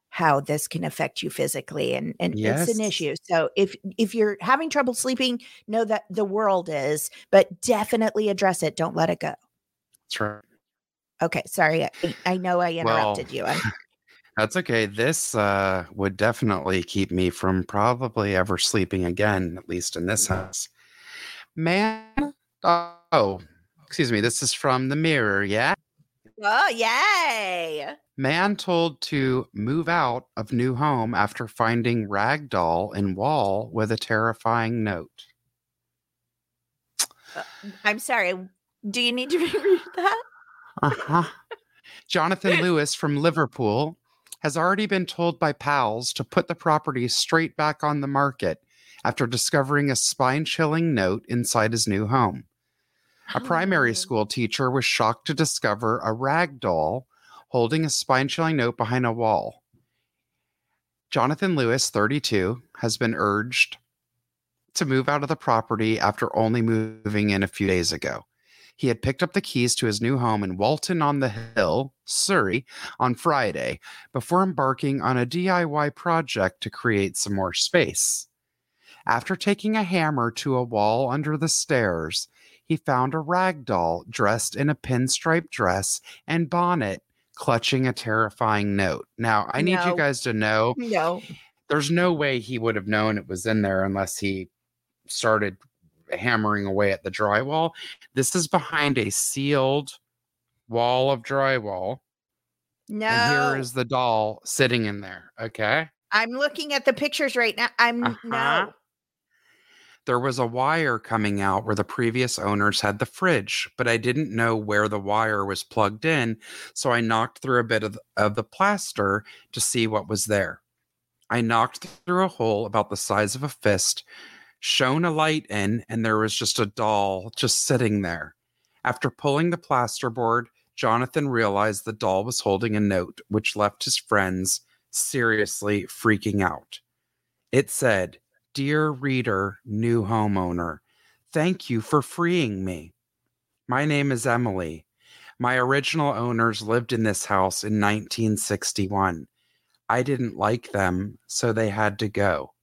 how this can affect you physically and and it's an issue. So if if you're having trouble sleeping, know that the world is, but definitely address it. Don't let it go. That's right. Okay, sorry. I, I know I Well, interrupted you. I'm that's okay. This uh, would definitely keep me from probably ever sleeping again, at least in this house. Man, oh, excuse me. This is from the mirror, yeah? Oh, yay. Man told to move out of new home after finding rag doll in wall with a terrifying note. Uh, I'm sorry. Do you need to reread that? Uh-huh. Jonathan Lewis from Liverpool has already been told by pals to put the property straight back on the market after discovering a spine chilling note inside his new home. A primary Oh. school teacher was shocked to discover a rag doll holding a spine chilling note behind a wall. Jonathan Lewis, 32, has been urged to move out of the property after only moving in a few days ago. He had picked up the keys to his new home in Walton on the Hill, Surrey, on Friday before embarking on a DIY project to create some more space. After taking a hammer to a wall under the stairs, he found a rag doll dressed in a pinstripe dress and bonnet, clutching a terrifying note. Now, I need you guys to know No. there's no way he would have known it was in there unless he started hammering away at the drywall. This is behind a sealed wall of drywall. No. And here is the doll sitting in there. Okay. I'm looking at the pictures right now. I'm Uh-huh. no. There was a wire coming out where the previous owners had the fridge, but I didn't know where the wire was plugged in. So I knocked through a bit of, of the plaster to see what was there. I knocked through a hole about the size of a fist, shone a light in, and there was just a doll just sitting there. After pulling the plasterboard, Jonathan realized the doll was holding a note, which left his friends seriously freaking out. It said, Dear reader, new homeowner, thank you for freeing me. My name is Emily. My original owners lived in this house in 1961. I didn't like them, so they had to go.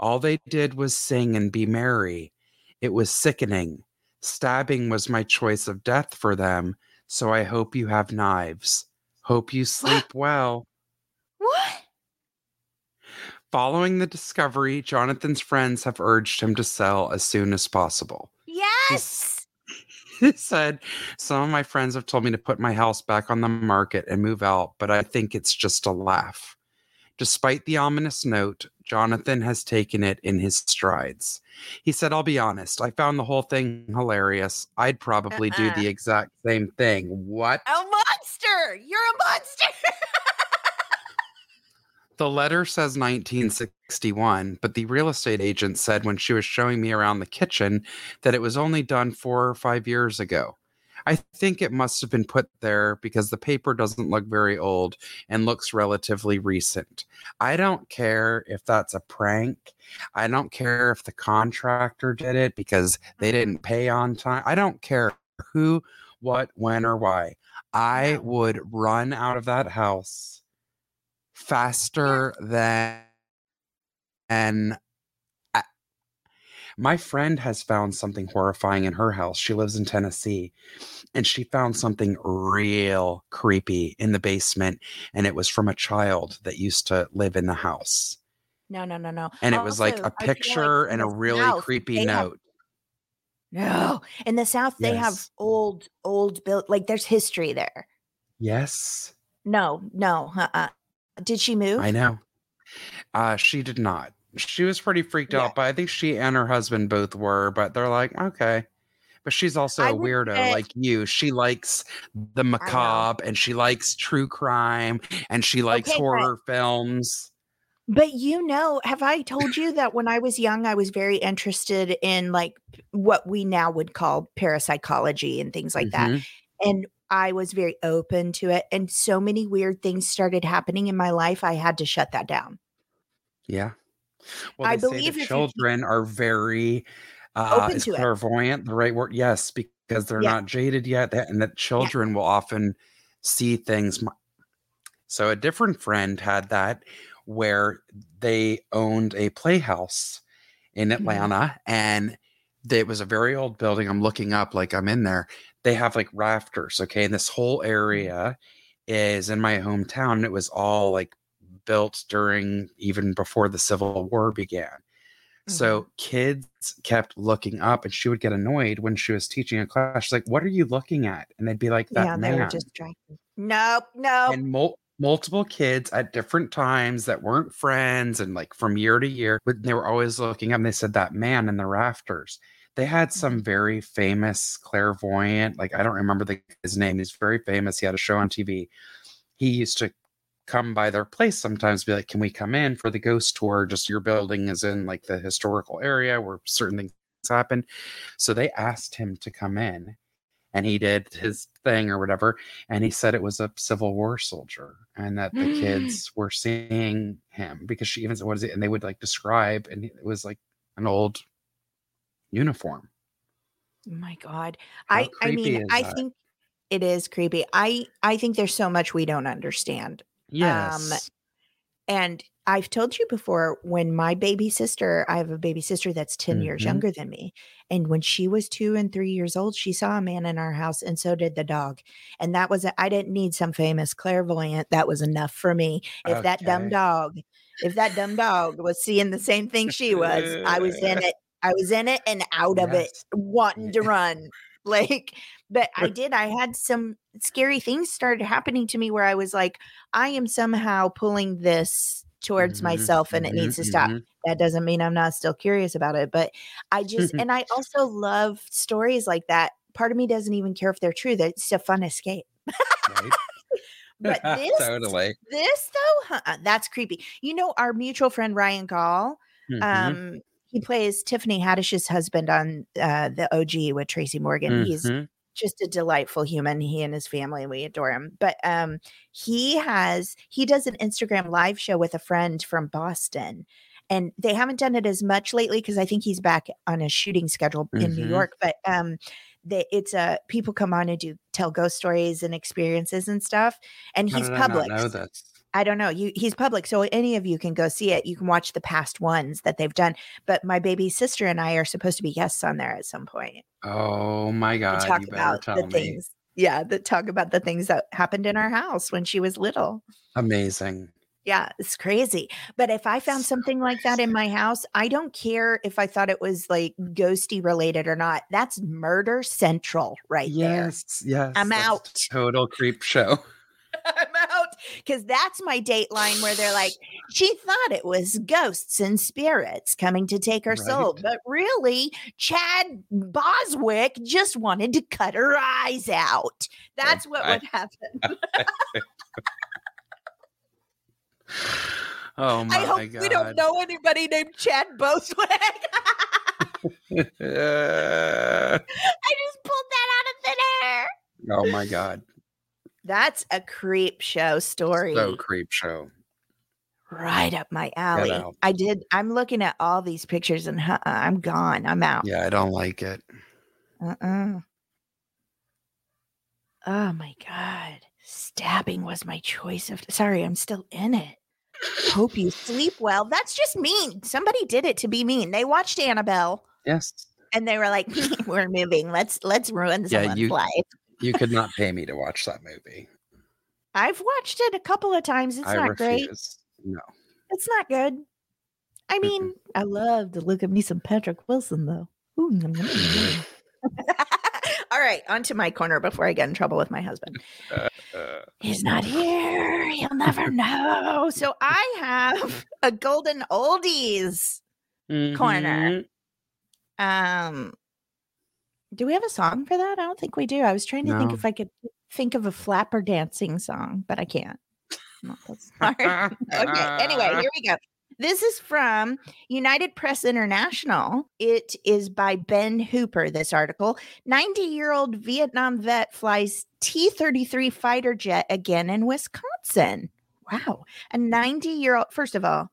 All they did was sing and be merry. It was sickening. Stabbing was my choice of death for them, so I hope you have knives. Hope you sleep well. What? Following the discovery, Jonathan's friends have urged him to sell as soon as possible. Yes. He said, Some of my friends have told me to put my house back on the market and move out, but I think it's just a laugh. Despite the ominous note, Jonathan has taken it in his strides. He said, I'll be honest, I found the whole thing hilarious. I'd probably do Uh-uh. the exact same thing. What? A monster. You're a monster. The letter says 1961, but the real estate agent said when she was showing me around the kitchen that it was only done four or five years ago. I think it must have been put there because the paper doesn't look very old and looks relatively recent. I don't care if that's a prank. I don't care if the contractor did it because they mm-hmm. didn't pay on time. I don't care who, what, when, or why. I would run out of that house faster than my friend has found something horrifying in her house. She lives in Tennessee and she found something real creepy in the basement and it was from a child that used to live in the house. No, no, no, no. And it was like Also, a I feel like picture in and a really creepy they have- note. No, in the South they have old, old built. Like there's history there. Yes, No, no. Uh-uh. Did she move? I know. Uh she did not. She was pretty freaked Yeah. out, but I think she and her husband both were, but they're like, okay. But she's also I a weirdo say- like you. She likes the macabre and she likes true crime and she likes Okay, but- horror films. But you know, have I told you that when I was young, I was very interested in like what we now would call parapsychology and things like that. Mhm. And I was very open to it. And so many weird things started happening in my life. I had to shut that down. Yeah. Well, I believe that if you children are very Uh, Open to it. clairvoyant the right word? Yes, because they're Yeah. not jaded yet, that- and that children will often see things. So a different friend had that where they owned a playhouse in Mhm. Atlanta, and it was a very old building. I'm looking up like I'm in there. They have like rafters, okay, and this whole area is in my hometown. It was all like built during even before the Civil War began. So mm-hmm. kids kept looking up, and she would get annoyed when she was teaching a class. She's like, "What are you looking at?" And they'd be like, "That yeah, man." they were distracted. Nope, nope. and mul- multiple kids at different times that weren't friends, and like from year to year, but they were always looking up. And they said that man in the rafters. They had some mm-hmm. very famous clairvoyant, like I don't remember the, his name. He's very famous. He had a show on TV. He used to come by their place sometimes be like can we come in for the ghost tour just your building is in like the historical area where certain things happen so they asked him to come in and he did his thing or whatever and he said it was a civil war soldier and that the mm. kids were seeing him because she even said what is it and they would like describe and it was like an old uniform my god. How I I mean, I that? think it is creepy. I I think there's so much we don't understand. Yes And I've told you before when my baby sister, I have a baby sister that's 10 years Mhm. younger than me. And when she was two and three years old, she saw a man in our house, and so did the dog. And that was, I didn't need some famous clairvoyant. That was enough for me. If that dumb dog, if that dumb dog was seeing the same thing she was, I was in it. I was in it and out of it, wanting to run. Like, but I did. I had some scary things started happening to me where I was like, I am somehow pulling this towards Mhm, myself and it needs to mhm, stop. mhm. That doesn't mean I'm not still curious about it, but I just, and I also love stories like that. Part of me doesn't even care if they're true. That it's a fun escape. right But this, totally this though, huh, that's creepy. You know, our mutual friend Ryan Gaul, Mhm. um, he plays Tiffany Haddish's husband on uh, the OG with Tracy Morgan. He's Mhm. Just a delightful human he and his family we adore him but um he has he does an instagram live show with a friend from boston and they haven't done it as much lately because i think he's back on a shooting schedule in new Mhm. york but um they, it's a people come on and do tell ghost stories and experiences and stuff and How he's public I don't know. You he's public, so any of you can go see it. You can watch the past ones that they've done. But my baby sister and I are supposed to be guests on there at some point Oh my god! talk about the me. things. Yeah, that talk about the things that happened in our house when she was little. Amazing. Yeah, it's crazy. But if I found So something like that in my house, I don't care if I thought it was like ghosty related or not. That's murder central right there. Yes, yes. I'm out. Total creep show. I'm out because that's my Dateline where they're like, she thought it was ghosts and spirits coming to take her soul, but really, Chad Boswick just wanted to cut her eyes out. Oh, that's what I- would happen. Oh my I hope god! we don't know anybody named Chad Boswick. I just pulled that out of thin air. oh my god! That's a creep show story. So creep show. right up my alley. I did. I'm looking at all these pictures and uh, I'm gone. I'm out. Yeah, I don't like it. Uh-uh. Oh my god. Stabbing was my choice of sorry, I'm still in it. Hope you sleep well. That's just mean. Somebody did it to be mean. They watched Annabelle Yes, and they were like, We're moving. Let's let's ruin Yeah, someone's you- life. You could not pay me to watch that movie. I've watched it a couple of times. It's I not refuse. great. No. It's not good. I mean, I love to look at me some Patrick Wilson though. Ooh. All right, on to my corner before I get in trouble with my husband. Uh, He's not here. He'll never know. So I have a golden oldies. Corner. mhm. Um, do we have a song for that? I don't think we do. I was trying to think if I could think of a flapper dancing song, but I can't. Not that smart. okay. Anyway, here we go. This is from United Press International. It is by Ben Hooper, this article. 90 year old Vietnam vet flies T 33 fighter jet again in Wisconsin. Wow. A 90 year old, first of all,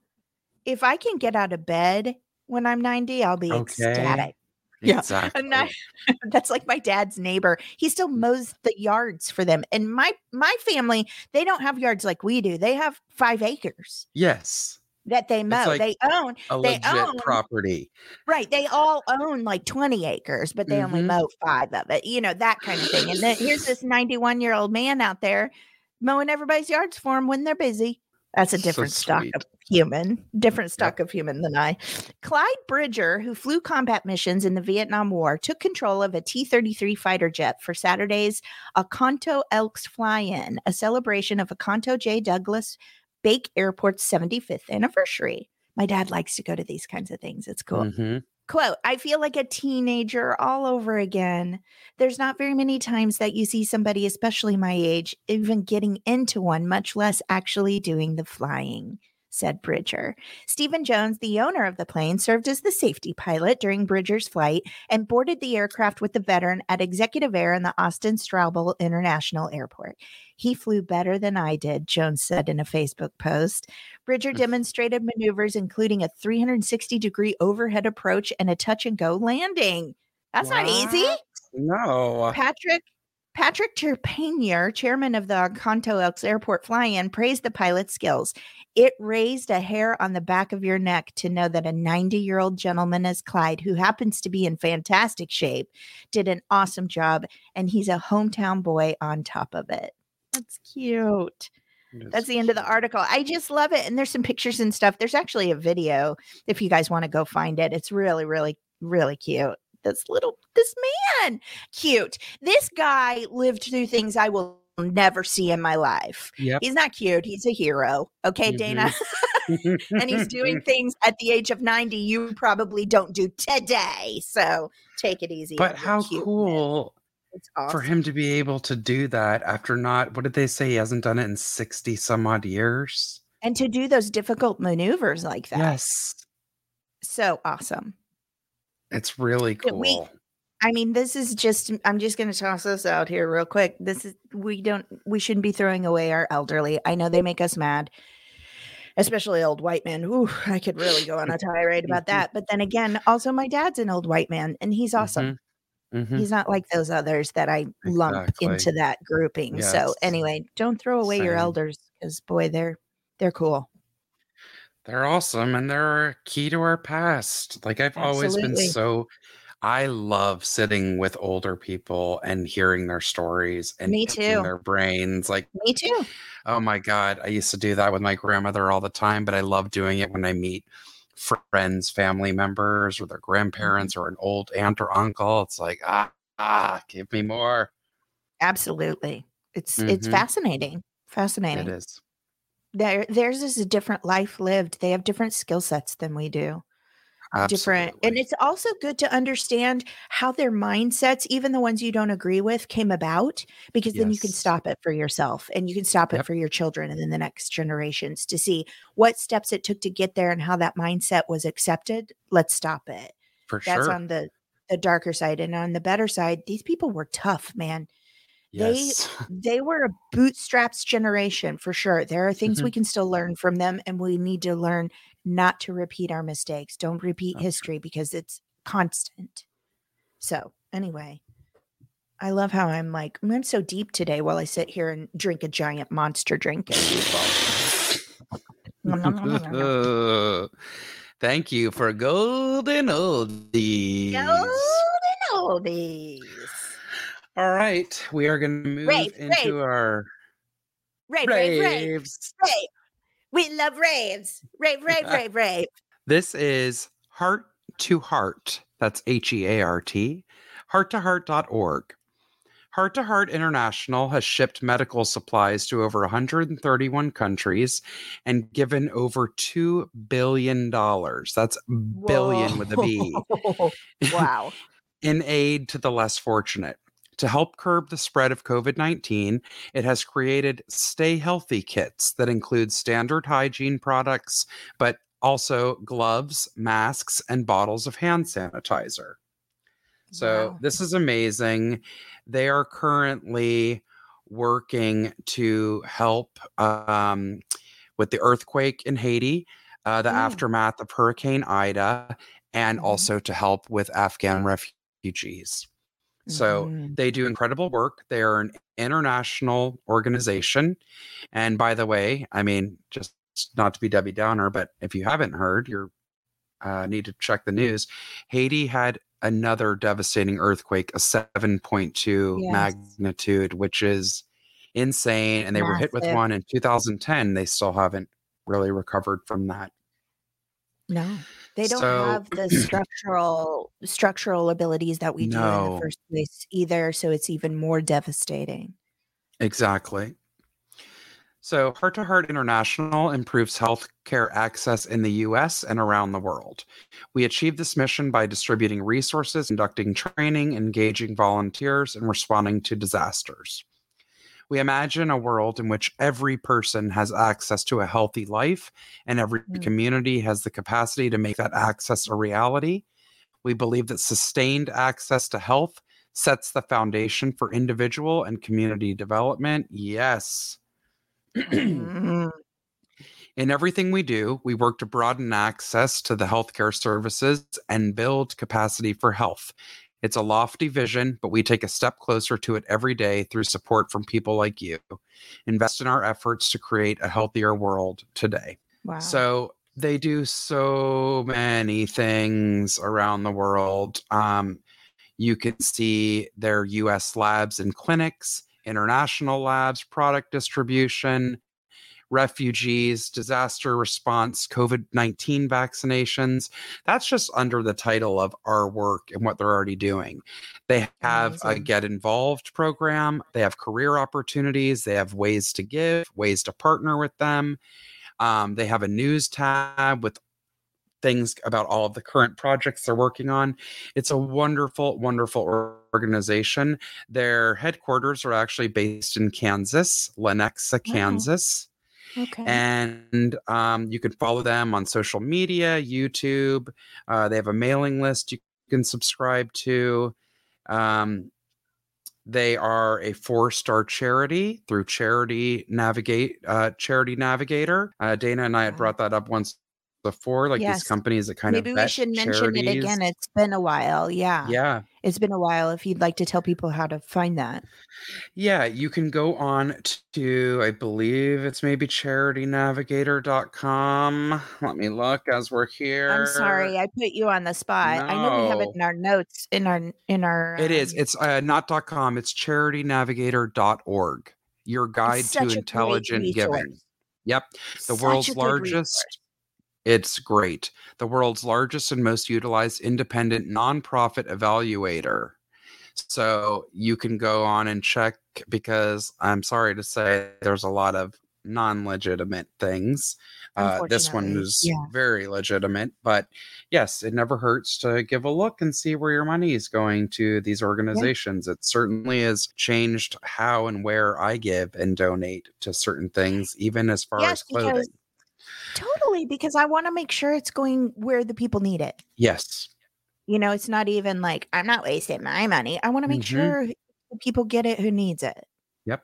if I can get out of bed when I'm 90, I'll be Okay. ecstatic. Yeah. Exactly. And I, that's like my dad's neighbor. He still mows the yards for them. And my my family, they don't have yards like we do. They have five acres yes. that they mow. like they own A They legit own- property. right. They all own like 20 acres, but they only Mhm. mow five of it. You know, that kind of thing. And then here's this 91 year old man out there mowing everybody's yards for them when they're busy. That's a So different stock of human, different stock of human than I. Clyde Bridger, who flew combat missions in the Vietnam War, took control of a T 33 fighter jet for Saturday's Oconto Elks fly in, a celebration of Oconto J. Douglas Bake Airport's 75th anniversary. My dad likes to go to these kinds of things. It's cool. Mhm. Quote, I feel like a teenager all over again. There's not very many times that you see somebody, especially my age, even getting into one, much less actually doing the flying, said Bridger. Stephen Jones, the owner of the plane, served as the safety pilot during Bridger's flight and boarded the aircraft with the veteran at Executive Air in the Austin Straubel International Airport. He flew better than I did, Jones said in a Facebook post. Bridger mm. demonstrated maneuvers including a 360 degree overhead approach and a touch and go landing. That's not easy. No. Patrick Patrick Terpanier, chairman of the Oconto Elks Airport fly-in, praised the pilot's skills. It raised a hair on the back of your neck to know that a 90-year-old gentleman as Clyde, who happens to be in fantastic shape, did an awesome job, and he's a hometown boy on top of it. That's cute. That's the end of the article. I just love it. And there's some pictures and stuff. There's actually a video if you guys want to go find it. It's really, really, really cute. This little, this man, cute. This guy lived through things I will never see in my life. Yep. He's not cute. He's a hero. Okay, Dana. and he's doing things at the age of 90 you probably don't do today. So take it easy. But how cute cool awesome. for him to be able to do that after not, what did they say? He hasn't done it in 60 some odd years. and to do those difficult maneuvers like that. Yes. So awesome. It's really Yeah, we- cool. I mean, this is just, I'm just going to toss this out here real quick. This is, we don't, we shouldn't be throwing away our elderly. I know they make us mad, especially old white men. Ooh, I could really go on a tirade about mm-hmm. that. But then again, also my dad's an old white man and he's awesome. Mm-hmm. Mhm. He's not like those others that I lump into that grouping. So anyway, don't throw away your elders because boy, they're, they're cool. They're awesome and they're key to our past. Like I've always been so I love sitting with older people and hearing their stories and Me too. their brains. Like, Me too. oh my God, I used to do that with my grandmother all the time, but I love doing it when I meet friends, family members, or their grandparents Mm-hmm. or an old aunt or uncle. It's like, ah, ah, give me more. Absolutely. It's, it's Mhm. fascinating. Fascinating. It is. their theirs is a different life lived. They have different skill sets than we do. Different. And it's also good to understand how their mindsets, even the ones you don't agree with, came about because then you can stop it for yourself and you can stop it Yep. for your children and then the next generations to see what steps it took to get there and how that mindset was accepted. Let's stop it. For That's sure. on the the darker side and on the better side, these people were tough, man. yes. They they were a bootstraps generation for sure. There are things Mhm. we can still learn from them, and we need to learn not to repeat our mistakes. Don't repeat That's history because it's constant. So, anyway, I love how I'm like, I'm so deep today while I sit here and drink a giant monster drink. Thank you for golden oldies. Golden oldies. All right, we are going to move Rave, into rave. our Rave, rave, rave, raves. rave. We love raves. Rave, rave, rave, rave. This is Heart to Heart. That's H E A R T. Hearttoheart.org. Heart to Heart International has shipped medical supplies to over 131 countries and given over $2 billion. That's billion with a B. Wow. in aid to the less fortunate. To help curb the spread of COVID 19, it has created Stay Healthy kits that include standard hygiene products, but also gloves, masks, and bottles of hand sanitizer. So, Wow. this is amazing. They are currently working to help um, with the earthquake in Haiti, uh, the Mm. aftermath of Hurricane Ida, and Mhm. also to help with Afghan refugees. So Mhm. they do incredible work. They are an international organization. And by the way, I mean, just not to be Debbie Downer, but if you haven't heard, you're uh, need to check the news. Haiti had another devastating earthquake, a 7.2 Yes. magnitude, which is insane. And they were hit with one in 2010. They still haven't really recovered from that. No, they don't So- have the structural structural abilities that we do in the first place either. So it's even more devastating. Exactly. So, Heart to Heart International improves healthcare access in the US and around the world. We achieve this mission by distributing resources, conducting training, engaging volunteers, and responding to disasters. We imagine a world in which every person has access to a healthy life and every Mm. community has the capacity to make that access a reality. We believe that sustained access to health sets the foundation for individual and community development. Yes. Mhm. In everything we do, we work to broaden access to the healthcare services and build capacity for health. It's a lofty vision, but we take a step closer to it every day through support from people like you. Invest in our efforts to create a healthier world today. Wow. So they do so many things around the world. Um, you can see their US labs and clinics, international labs, product distribution, refugees, disaster response, COVID 19 vaccinations. That's just under the title of our work and what they're already doing. They have a Get Involved program, they have career opportunities, they have ways to give, ways to partner with them. Um, they have a news tab with things about all of the current projects they're working on. It's a wonderful, wonderful organization. Their headquarters are actually based in Kansas, Lenexa. Kansas. Okay. And um, you can follow them on social media, YouTube. Uh, they have a mailing list you can subscribe to. Um, they are a four-star charity through Charity Navigate uh, Charity Navigator. Uh, Dana and I had brought that up once before, like Yes. these companies that kind Maybe of Maybe we should mention it again. It's been a while. Yeah. Yeah, It's been a while. If you'd like to tell people how to find that. yeah. You can go on to, I believe it's maybe charitynavigator.com. Let me look as we're here. I'm sorry, I put you on the spot. I know we have it in our notes in our in our It is. um, It's uh, not .com. It's charitynavigator.org. Your guide to intelligent giving. Yep. The such world's largest. It's great. The world's largest and most utilized independent nonprofit evaluator. So you can go on and check because I'm sorry to say there's a lot of non legitimate things. Uh, this one is yeah. very legitimate, but yes, it never hurts to give a look and see where your money is going to these organizations. It certainly has changed how and where I give and donate to certain things, even as far Yes, as clothing. Totally because I want to make sure it's going where the people need it. Yes. You know, it's not even like I'm not wasting my money. I want to make Mhm. sure people get it who needs it. Yep.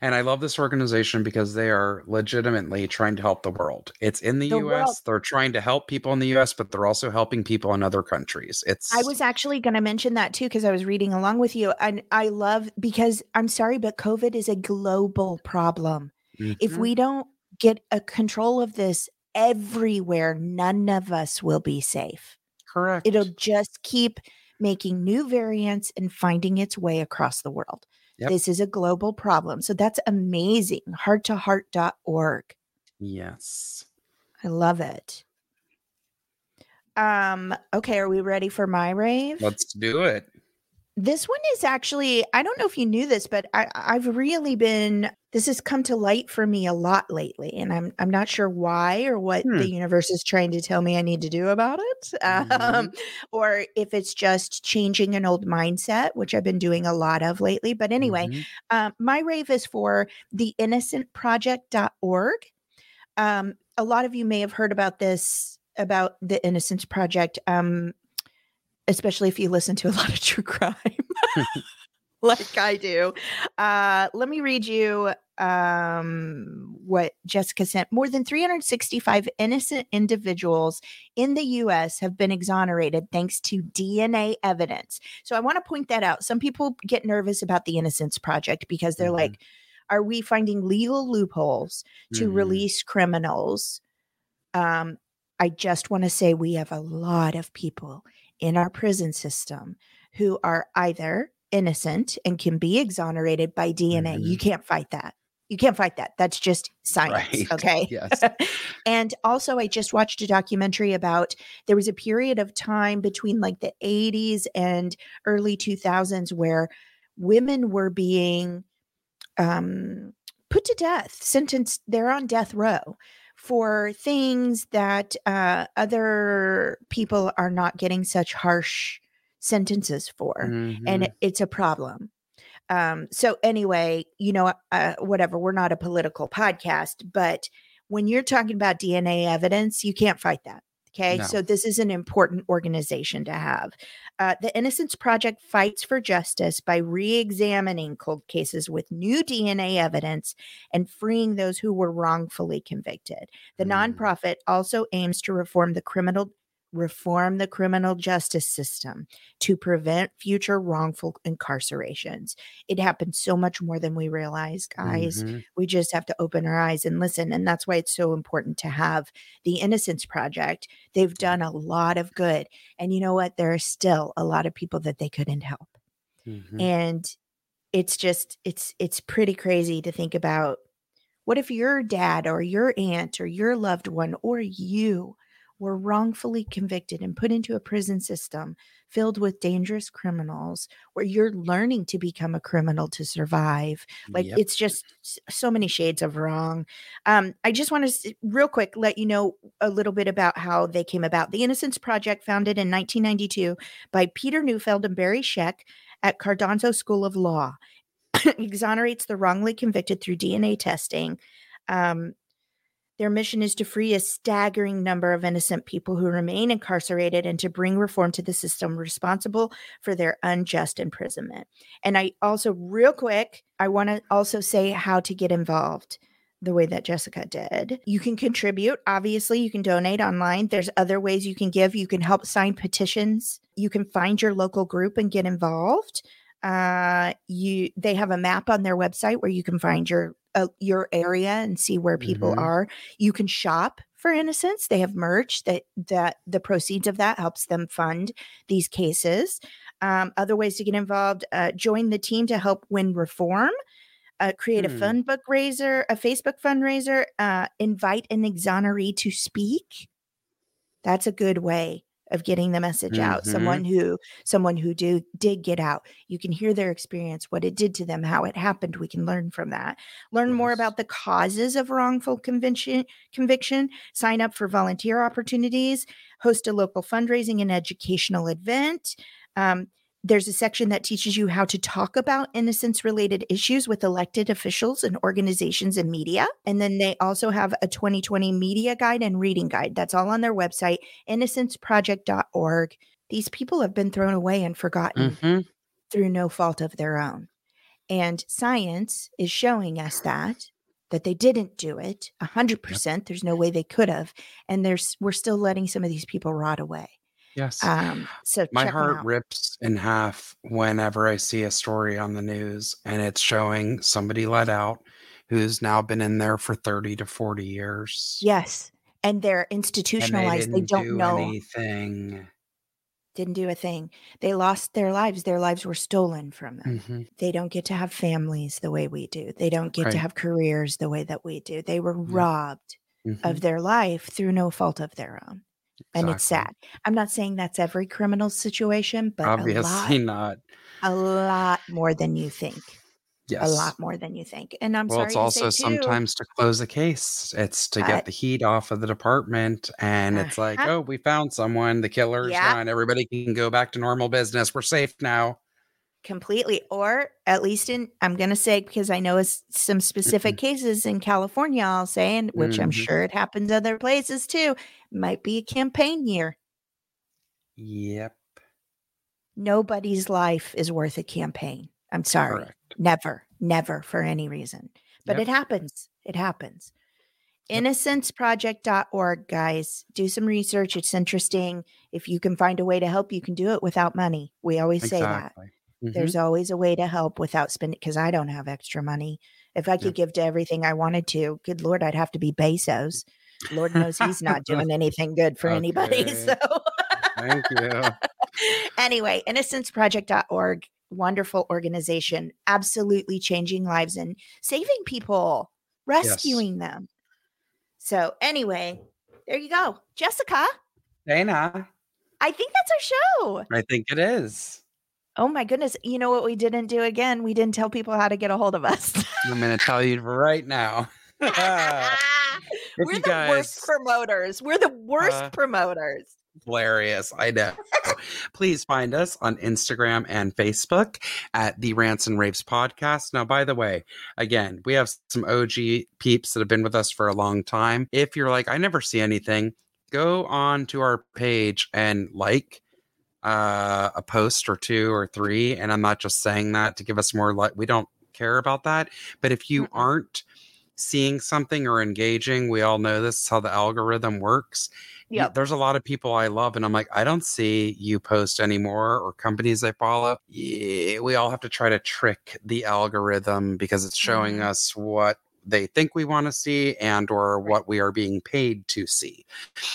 And I love this organization because they are legitimately trying to help the world. It's in the, The US. world. They're trying to help people in the US, but they're also helping people in other countries. It's I was actually going to mention that too because I was reading along with you and I love because I'm sorry but COVID is a global problem. If Mhm. we don't get a control of this everywhere, none of us will be safe. correct. It'll just keep making new variants and finding its way across the world. Yep. This is a global problem. So that's amazing. Hearttoheart.org. yes. I love it. Um, okay, are we ready for my rave? Let's do it. This one is actually, I don't know if you knew this, but I, I've really been this has come to light for me a lot lately. And I'm I'm not sure why or what Hmm. the universe is trying to tell me I need to do about it. Mhm. Um, or if it's just changing an old mindset, which I've been doing a lot of lately. But anyway, Mhm. um, my rave is for the innocenceproject.org. Um, a lot of you may have heard about this, about the Innocence Project, um, especially if you listen to a lot of true crime. like I do. Uh, let me read you um, what Jessica sent. More than 365 innocent individuals in the US have been exonerated thanks to DNA evidence. So I want to point that out. Some people get nervous about the Innocence Project because they're mm-hmm. like, are we finding legal loopholes to mm-hmm. release criminals? Um, I just want to say we have a lot of people in our prison system who are either innocent and can be exonerated by DNA. Mm-hmm. You can't fight that. You can't fight that. That's just science. Right. Okay. Yes. and also, I just watched a documentary about there was a period of time between like the 80s and early 2000s where women were being um, put to death, sentenced, they're on death row for things that uh, other people are not getting such harsh sentences for mm-hmm. and it, it's a problem um so anyway you know uh, whatever we're not a political podcast but when you're talking about dna evidence you can't fight that okay no. so this is an important organization to have uh, the innocence project fights for justice by re-examining cold cases with new dna evidence and freeing those who were wrongfully convicted the mm. nonprofit also aims to reform the criminal reform the criminal justice system to prevent future wrongful incarcerations. It happens so much more than we realize, guys. Mm-hmm. We just have to open our eyes and listen. And that's why it's so important to have the Innocence Project. They've done a lot of good. And you know what? There are still a lot of people that they couldn't help. Mm-hmm. And it's just, it's, it's pretty crazy to think about what if your dad or your aunt or your loved one or you were wrongfully convicted and put into a prison system filled with dangerous criminals where you're learning to become a criminal to survive. Like yep. it's just so many shades of wrong. Um, i just want to real quick let you know a little bit about how they came about. The innocence project founded in 1992 by peter neufeld and barry scheck at cardozo school of law exonerates the wrongly convicted through dna testing. Um, their mission is to free a staggering number of innocent people who remain incarcerated and to bring reform to the system responsible for their unjust imprisonment. And I also, real quick, I want to also say how to get involved the way that Jessica did. You can contribute. Obviously, you can donate online. There's other ways you can give. You can help sign petitions. You can find your local group and get involved. Uh, you they have a map on their website where you can find your uh, your area and see where people mm-hmm. are. You can shop for innocence. They have merch that that the proceeds of that helps them fund these cases. Um, other ways to get involved: uh, join the team to help win reform. Uh, create a hmm. fund book raiser, a Facebook fundraiser, uh, invite an exoneree to speak. That's a good way of getting the message mm-hmm. out someone who someone who do did get out you can hear their experience what it did to them how it happened we can learn from that learn yes. more about the causes of wrongful conviction conviction sign up for volunteer opportunities host a local fundraising and educational event um, there's a section that teaches you how to talk about innocence related issues with elected officials and organizations and media. And then they also have a 2020 media guide and reading guide. That's all on their website, innocenceproject.org. These people have been thrown away and forgotten mm-hmm. through no fault of their own. And science is showing us that that they didn't do it 100%. Yep. There's no way they could have. And there's we're still letting some of these people rot away. Yes. Um, so my heart rips in half whenever I see a story on the news and it's showing somebody let out who's now been in there for 30 to 40 years. Yes. And they're institutionalized. And they, they, don't do know anything. Didn't do a thing. They lost their lives. Their lives were stolen from them. Mm-hmm. They don't get to have families the way we do. They don't get right. to have careers the way that we do. They were robbed mm-hmm. of their life through no fault of their own and it's sad. I'm not saying that's every criminal situation, but Obviously a lot, not. a lot more than you think. Yes. A lot more than you think. And I'm well, sorry. it's also sometimes to close a case. It's to get the heat off of the department. And it's like, uh-huh. oh, we found someone. The killer's yeah. gone. Everybody can go back to normal business. We're safe now completely or at least in i'm going to say because i know it's some specific mm-hmm. cases in california i'll say and which mm-hmm. i'm sure it happens other places too might be a campaign year yep nobody's life is worth a campaign I'm sorry. Correct. Never, never for any reason. But Yep. it happens. It happens. Yep. Innocenceproject.org, guys. Do some research. It's interesting. If you can find a way to help, you can do it without money. We always say that. Mhm. There's always a way to help without spending because I don't have extra money. If I could Yep. give to everything I wanted to, good Lord, I'd have to be Bezos. Lord knows he's not doing anything good for anybody. So Thank you. anyway, innocenceproject.org, wonderful organization, absolutely changing lives and saving people, rescuing them. So, anyway, there you go. Jessica, Dana, I think that's our show. I think it is. Oh my goodness. You know what we didn't do again? We didn't tell people how to get a hold of us. I'm going to tell you right now. We're the worst promoters. We're the worst Uh, promoters. hilarious. I know. Please find us on Instagram and Facebook at the Rants and Raves podcast. Now, by the way, again, we have some OG peeps that have been with us for a long time. If you're like, I never see anything, go on to our page and like uh, a post or two or three. And I'm not just saying that to give us more like we don't care about that. But if you aren't seeing something or engaging, we all know this is how the algorithm works Yeah. There's a lot of people I love, and I'm like, I don't see you post anymore or companies I follow. Yeah, we all have to try to trick the algorithm because it's showing Mhm. us what they think we want to see and or Right. what we are being paid to see.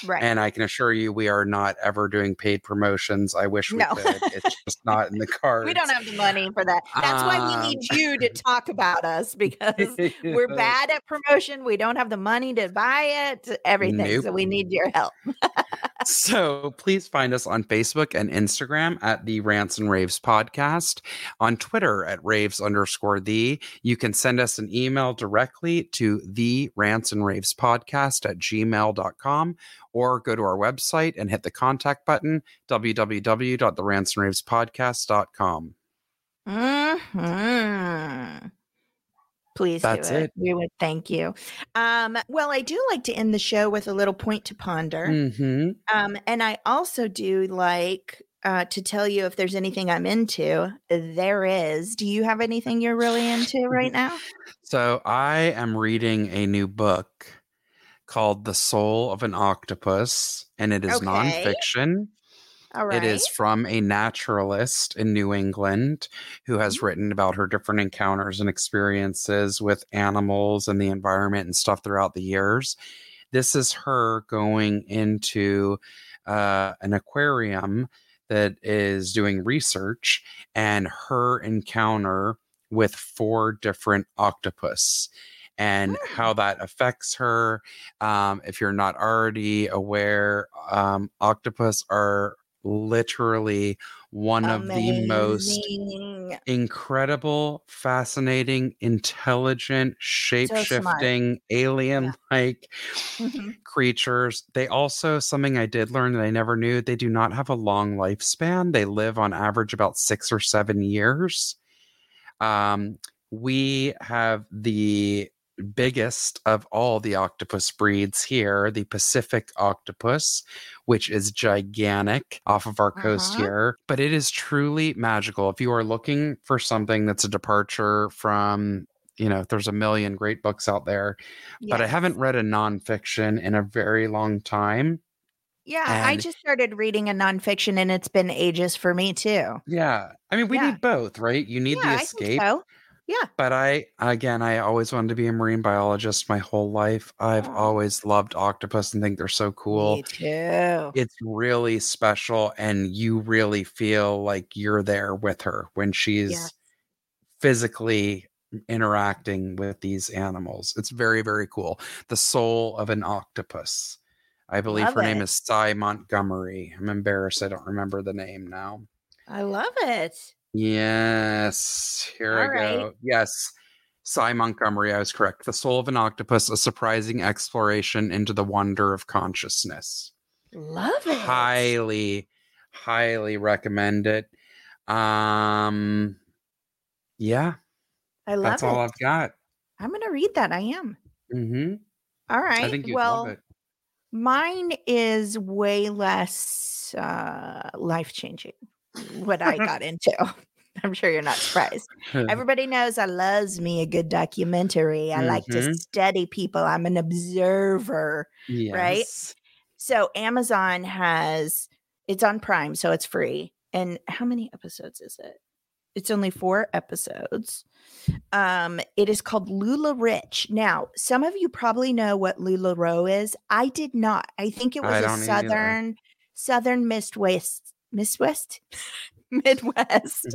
Right. And I can assure you we are not ever doing paid promotions. I wish we No. could. It's just not in the cards. we don't have the money for that. That's why we need Um, you to talk about us because we're bad at promotion. We don't have the money to buy it, everything. So we need your help. So please find us on Facebook and Instagram at the Rants and Raves podcast, on Twitter at raves underscore the. You can send us an email directly to the Rants and Raves podcast at gmail.com or go to our website and hit the contact button www.therantsandravespodcast.com. hmm Please That's do it. it. We would thank you. Um, well, I do like to end the show with a little point to ponder. Mm-hmm. Um, and I also do like uh, to tell you if there's anything I'm into. There is. Do you have anything you're really into right now? So I am reading a new book called The Soul of an Octopus, and it is Okay. nonfiction. Right. It is from a naturalist in New England who has written about her different encounters and experiences with animals and the environment and stuff throughout the years. This is her going into uh, an aquarium that is doing research and her encounter with four different octopus and how that affects her. Um, if you're not already aware, um, octopus are literally one of the most incredible, fascinating, intelligent, shape shifting, alien like Mhm. creatures. They also, something I did learn that I never knew, they do not have a long lifespan. They live on average about six or seven years. Um, we have the biggest of all the octopus breeds here, the Pacific octopus, which is gigantic off of our coast Uh-huh. here. But it is truly magical. If you are looking for something that's a departure from, you know, there's a million great books out there, but I haven't read a nonfiction in a very long time. Yeah, I just started reading a nonfiction and it's been ages for me too. Yeah. I mean, we Yeah. need both, right? You need yeah, the escape. so. Yeah. But I, again, I always wanted to be a marine biologist my whole life. I've Oh. always loved octopus and think they're so cool. Me too. It's really special, and you really feel like you're there with her when she's physically interacting with these animals. It's very, very cool. The soul of an octopus. I believe Love her name is Sy Montgomery. I'm embarrassed. I don't remember the name now. I love it. Yes, here All I right. go. Yes, Sy Montgomery, I was correct. The Soul of an Octopus, a surprising exploration into the wonder of consciousness. Love it. Highly, highly recommend it. Um, yeah, I love it. that's it. all I've got. I'm going to read that. I am. Mm-hmm. All right. I think you'd well, love it. mine is way less uh, life changing. What I got into. I'm sure you're not surprised. Everybody knows I loves me a good documentary. I like to Mhm. study people. I'm an observer. yes. So Amazon has it's on Prime, so it's free. And how many episodes is it? It's only four episodes. Um, it is called LuLaRich. Now, some of you probably know what LuLaRoe is. I did not. I think it was a southern either. southern southern Miss West Midwest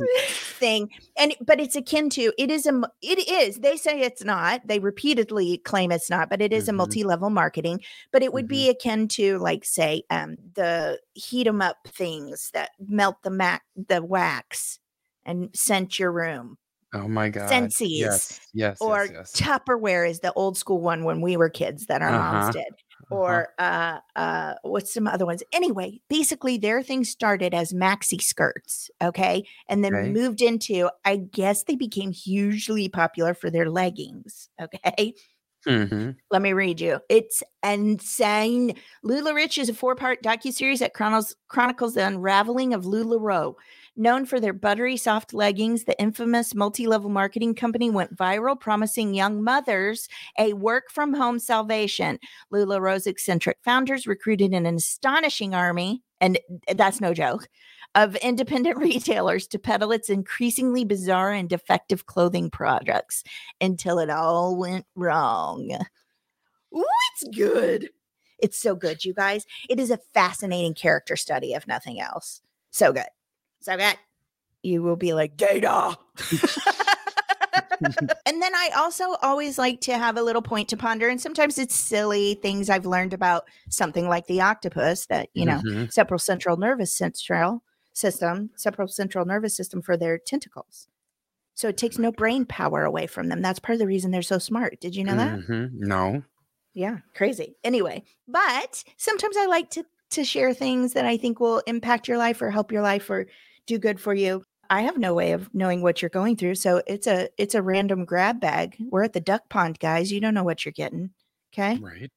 thing. And but it's akin to it is a it is They say it's not. They repeatedly claim it's not, but it is a Mhm. multi-level marketing. But it would be akin to like say um the heat 'em up things that melt the mac the wax and scent your room. Oh my god. Sensies. Yes. Yes. or yes, yes. Tupperware is the old school one when we were kids that our moms Uh-huh. Uh-huh. Or uh uh what's some other ones? Anyway, basically their thing started as maxi skirts, okay? And then Okay. moved into I guess they became hugely popular for their leggings, okay? Mhm. Let me read you. It's insane. LuLaRich is a four-part docuseries that chronicles chronicles the unraveling of LuLaRoe. Known for their buttery soft leggings, the infamous multi-level marketing company went viral, promising young mothers a work-from-home salvation. LuLaRoe's eccentric founders recruited an astonishing army, and that's no joke, of independent retailers to peddle its increasingly bizarre and defective clothing products until it all went wrong. Ooh, it's good. It's so good, you guys. It is a fascinating character study, if nothing else. So good. So good. You will be like, Data. and then I also always like to have a little point to ponder. And sometimes it's silly things I've learned about something like the octopus that, you know, Mhm. sepral central nervous central system, sepral central nervous system for their tentacles. So it takes no brain power away from them. That's part of the reason they're so smart. Did you know that? Mhm. No. Yeah, crazy. Anyway, but sometimes I like to to share things that I think will impact your life or help your life or do good for you. I have no way of knowing what you're going through, so it's a it's a random grab bag. We're at the duck pond, guys. You don't know what you're getting. Okay? Right.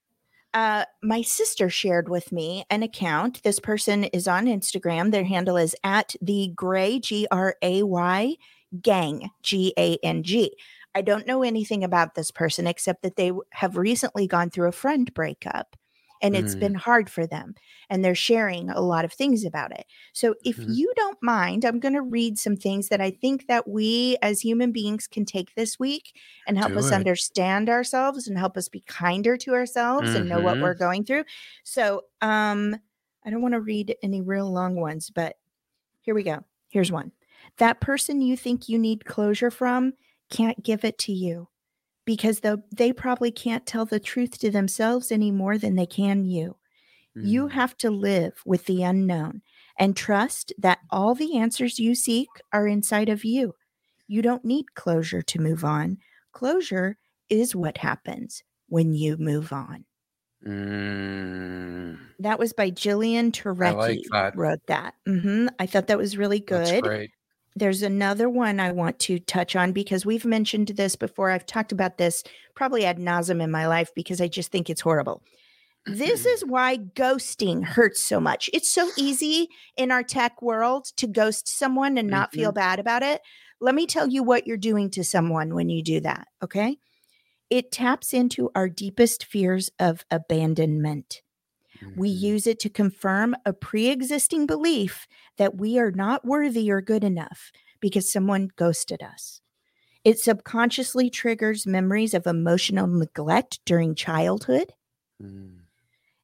Uh, my sister shared with me an account. This person is on Instagram. Their handle is at the Gray G R A Y Gang G A N G. I don't know anything about this person except that they have recently gone through a friend breakup and it's Mm. been hard for them and they're sharing a lot of things about it. So if Mhm. you don't mind, I'm going to read some things that I think that we as human beings can take this week and help Do us it. understand ourselves and help us be kinder to ourselves and know what Mhm. we're going through. So, um I don't want to read any real long ones, but here we go. Here's one. That person you think you need closure from can't give it to you because though they probably can't tell the truth to themselves any more than they can you. You Mm. have to live with the unknown and trust that all the answers you seek are inside of you. You don't need closure to move on. Closure is what happens when you move on. Mm. That was by Jillian Turecki. that. Wrote that. hmm I thought that was really That's good. There's another one I want to touch on because we've mentioned this before. I've talked about this probably ad nauseum in my life because I just think it's horrible. This mm-hmm. is why ghosting hurts so much. It's so easy in our tech world to ghost someone and not feel mm-hmm. bad about it. Let me tell you what you're doing to someone when you do that. Okay. It taps into our deepest fears of abandonment. We Mhm. use it to confirm a pre existing belief that we are not worthy or good enough because someone ghosted us. It subconsciously triggers memories of emotional neglect during childhood. Mm.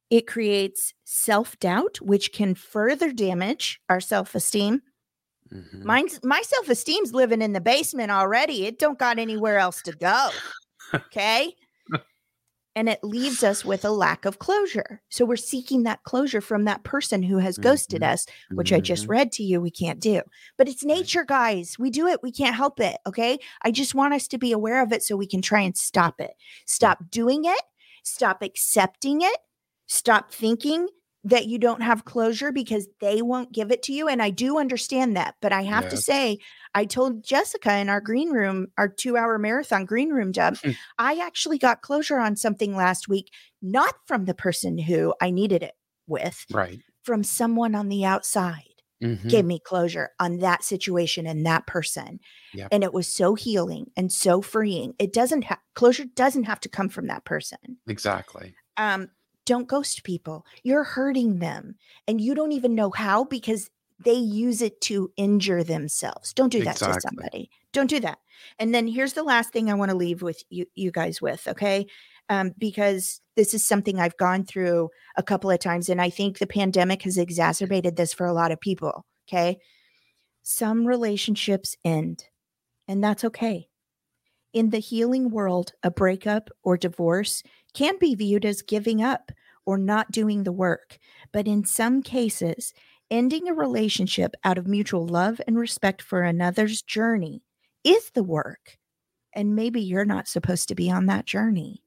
It creates self doubt, which can further damage our self esteem. Mhm. Mine's my self esteem's living in the basement already. It don't got anywhere else to go. Okay. And it leaves us with a lack of closure. So we're seeking that closure from that person who has ghosted Mhm. us, which I just Mhm. read to you we can't do. But it's nature, guys. We do it. We can't help it. Okay. I just want us to be aware of it so we can try and stop it. Stop doing it. Stop accepting it. Stop thinking that you don't have closure because they won't give it to you. And I do understand that. But I have to say, I told Jessica in our green room, our two hour marathon green room job, Hmm. I actually got closure on something last week, not from the person who I needed it with, Right. from someone on the outside. Mhm. gave me closure on that situation and that person. Yep. And it was so healing and so freeing. It doesn't have closure doesn't have to come from that person. Exactly. Um, don't ghost people. You're hurting them and you don't even know how because they use it to injure themselves. Don't do that to somebody. Don't do that. And then here's the last thing I want to leave with you you guys with, okay? Um, because this is something I've gone through a couple of times and I think the pandemic has exacerbated this for a lot of people, okay? Some relationships end and that's okay. In the healing world, a breakup or divorce can be viewed as giving up or not doing the work. But in some cases, ending a relationship out of mutual love and respect for another's journey is the work. And maybe you're not supposed to be on that journey.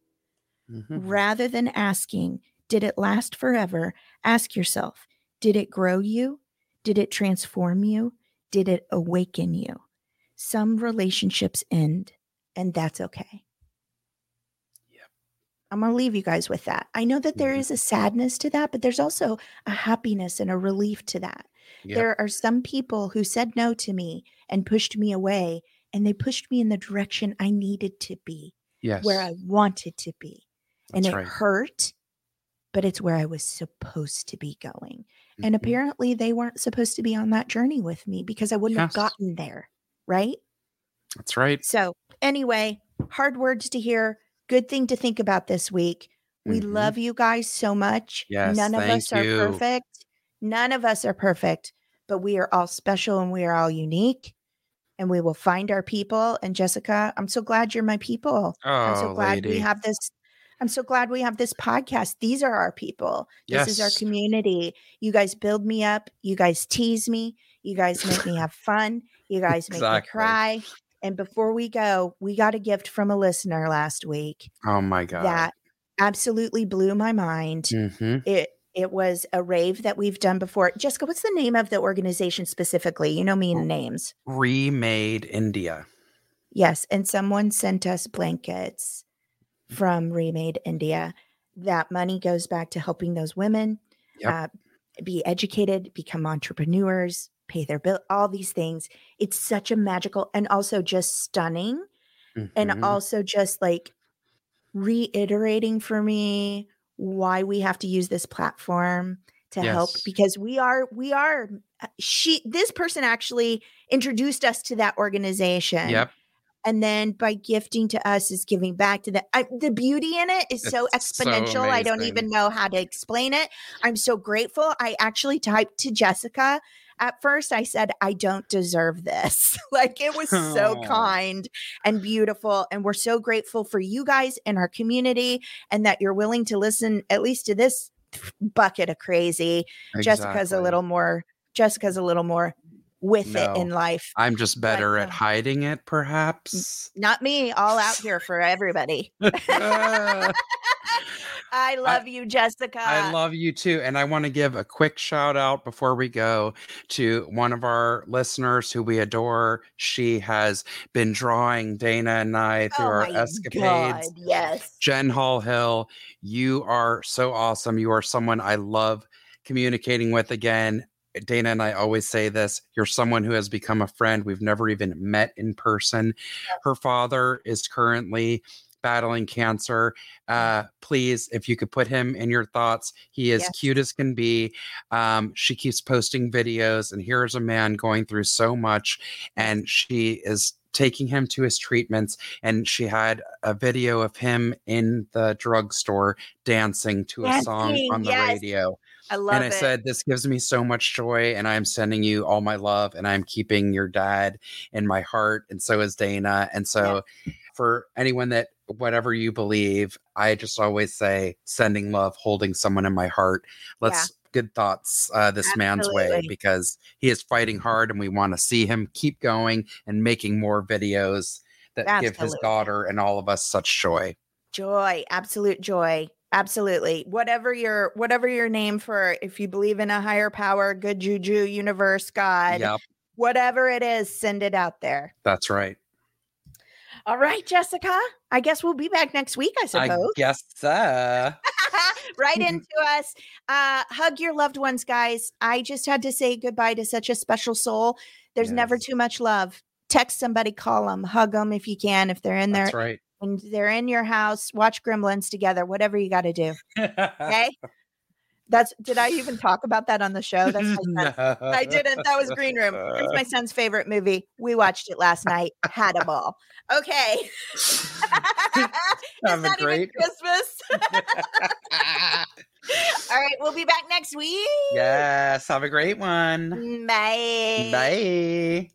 Mhm. Rather than asking, did it last forever? Ask yourself, did it grow you? Did it transform you? Did it awaken you? Some relationships end, and that's okay. I'm going to leave you guys with that. I know that there Mhm. is a sadness to that, but there's also a happiness and a relief to that. Yep. There are some people who said no to me and pushed me away, and they pushed me in the direction I needed to be, Yes. where I wanted to be. and it right. hurt, but it's where I was supposed to be going. And Mhm. apparently, they weren't supposed to be on that journey with me because I wouldn't have gotten there. Right. That's right. So, anyway, hard words to hear. Good thing to think about this week. We Mhm. love you guys so much. Yes, None of us are you. perfect. None of us are perfect, but we are all special and we are all unique. And we will find our people. And Jessica, I'm so glad you're my people. Oh, I'm so Oh, glad we have this. I'm so glad we have this podcast. These are our people. This is our community. You guys build me up. You guys tease me. You guys make me have fun. You guys make Exactly. me cry. And before we go, we got a gift from a listener last week Oh my god. that absolutely blew my mind. Mhm. It it was a rave that we've done before. Jessica, what's the name of the organization specifically? You know me and names. Remade India. Yes, and someone sent us blankets from Remade India. That money goes back to helping those women Yep. uh, be educated, become entrepreneurs, pay their bill, all these things. It's such a magical and also just stunning, and Mhm. also just like reiterating for me why we have to use this platform to help because we are we are uh, she this person actually introduced us to that organization Yep. and then by gifting to us is giving back to the I, the beauty in it is so It's so exponential i don't even know how to explain it i'm so grateful i actually typed to jessica at first i said i don't deserve this. Like it was so Aw. kind and beautiful and we're so grateful for you guys and our community and that you're willing to listen at least to this bucket of crazy jessica's a little more jessica's a little more with it in life. I'm just better at um, hiding it, perhaps. not me all out here for everybody I love you, Jessica. I love you too. And I want to give a quick shout out before we go to one of our listeners who we adore. She has been drawing Dana and I through oh our escapades. God, yes. Jen Hall Hill, you are so awesome. You are someone I love communicating with again. Dana and I always say this you're someone who has become a friend. We've never even met in person. Her father is currently battling cancer. Uh, please, if you could put him in your thoughts, he is Yes. cute as can be. Um, she keeps posting videos, and here's a man going through so much, and she is taking him to his treatments. And she had a video of him in the drugstore dancing to a song on the yes. radio I love and I it. said, This gives me so much joy, and I'm sending you all my love, and I'm keeping your dad in my heart, and so is Dana. And so, for anyone that, whatever you believe, I just always say, sending love, holding someone in my heart. Let's good thoughts uh, this man's way because he is fighting hard, and we want to see him keep going and making more videos that give his daughter and all of us such joy. joy, absolute joy. Absolutely. Whatever your whatever your name for if you believe in a higher power, good juju, universe, God, Yep, whatever it is, send it out there. that's right. All right, Jessica. I guess we'll be back next week, I suppose. I guess so. right into us. Uh, hug your loved ones, guys. I just had to say goodbye to such a special soul. There's never too much love. Text somebody, call them, hug them if you can. If they're in there That's right. and they're in your house, watch Gremlins together, whatever you got to do. Okay. That's did I even talk about that on the show? That's my son. I didn't. That was Green Room. It's my son's favorite movie. We watched it last night. Had a ball. Okay. it's Have a even great- Christmas. All right, we'll be back next week. yes. Have a great one. Bye. Bye.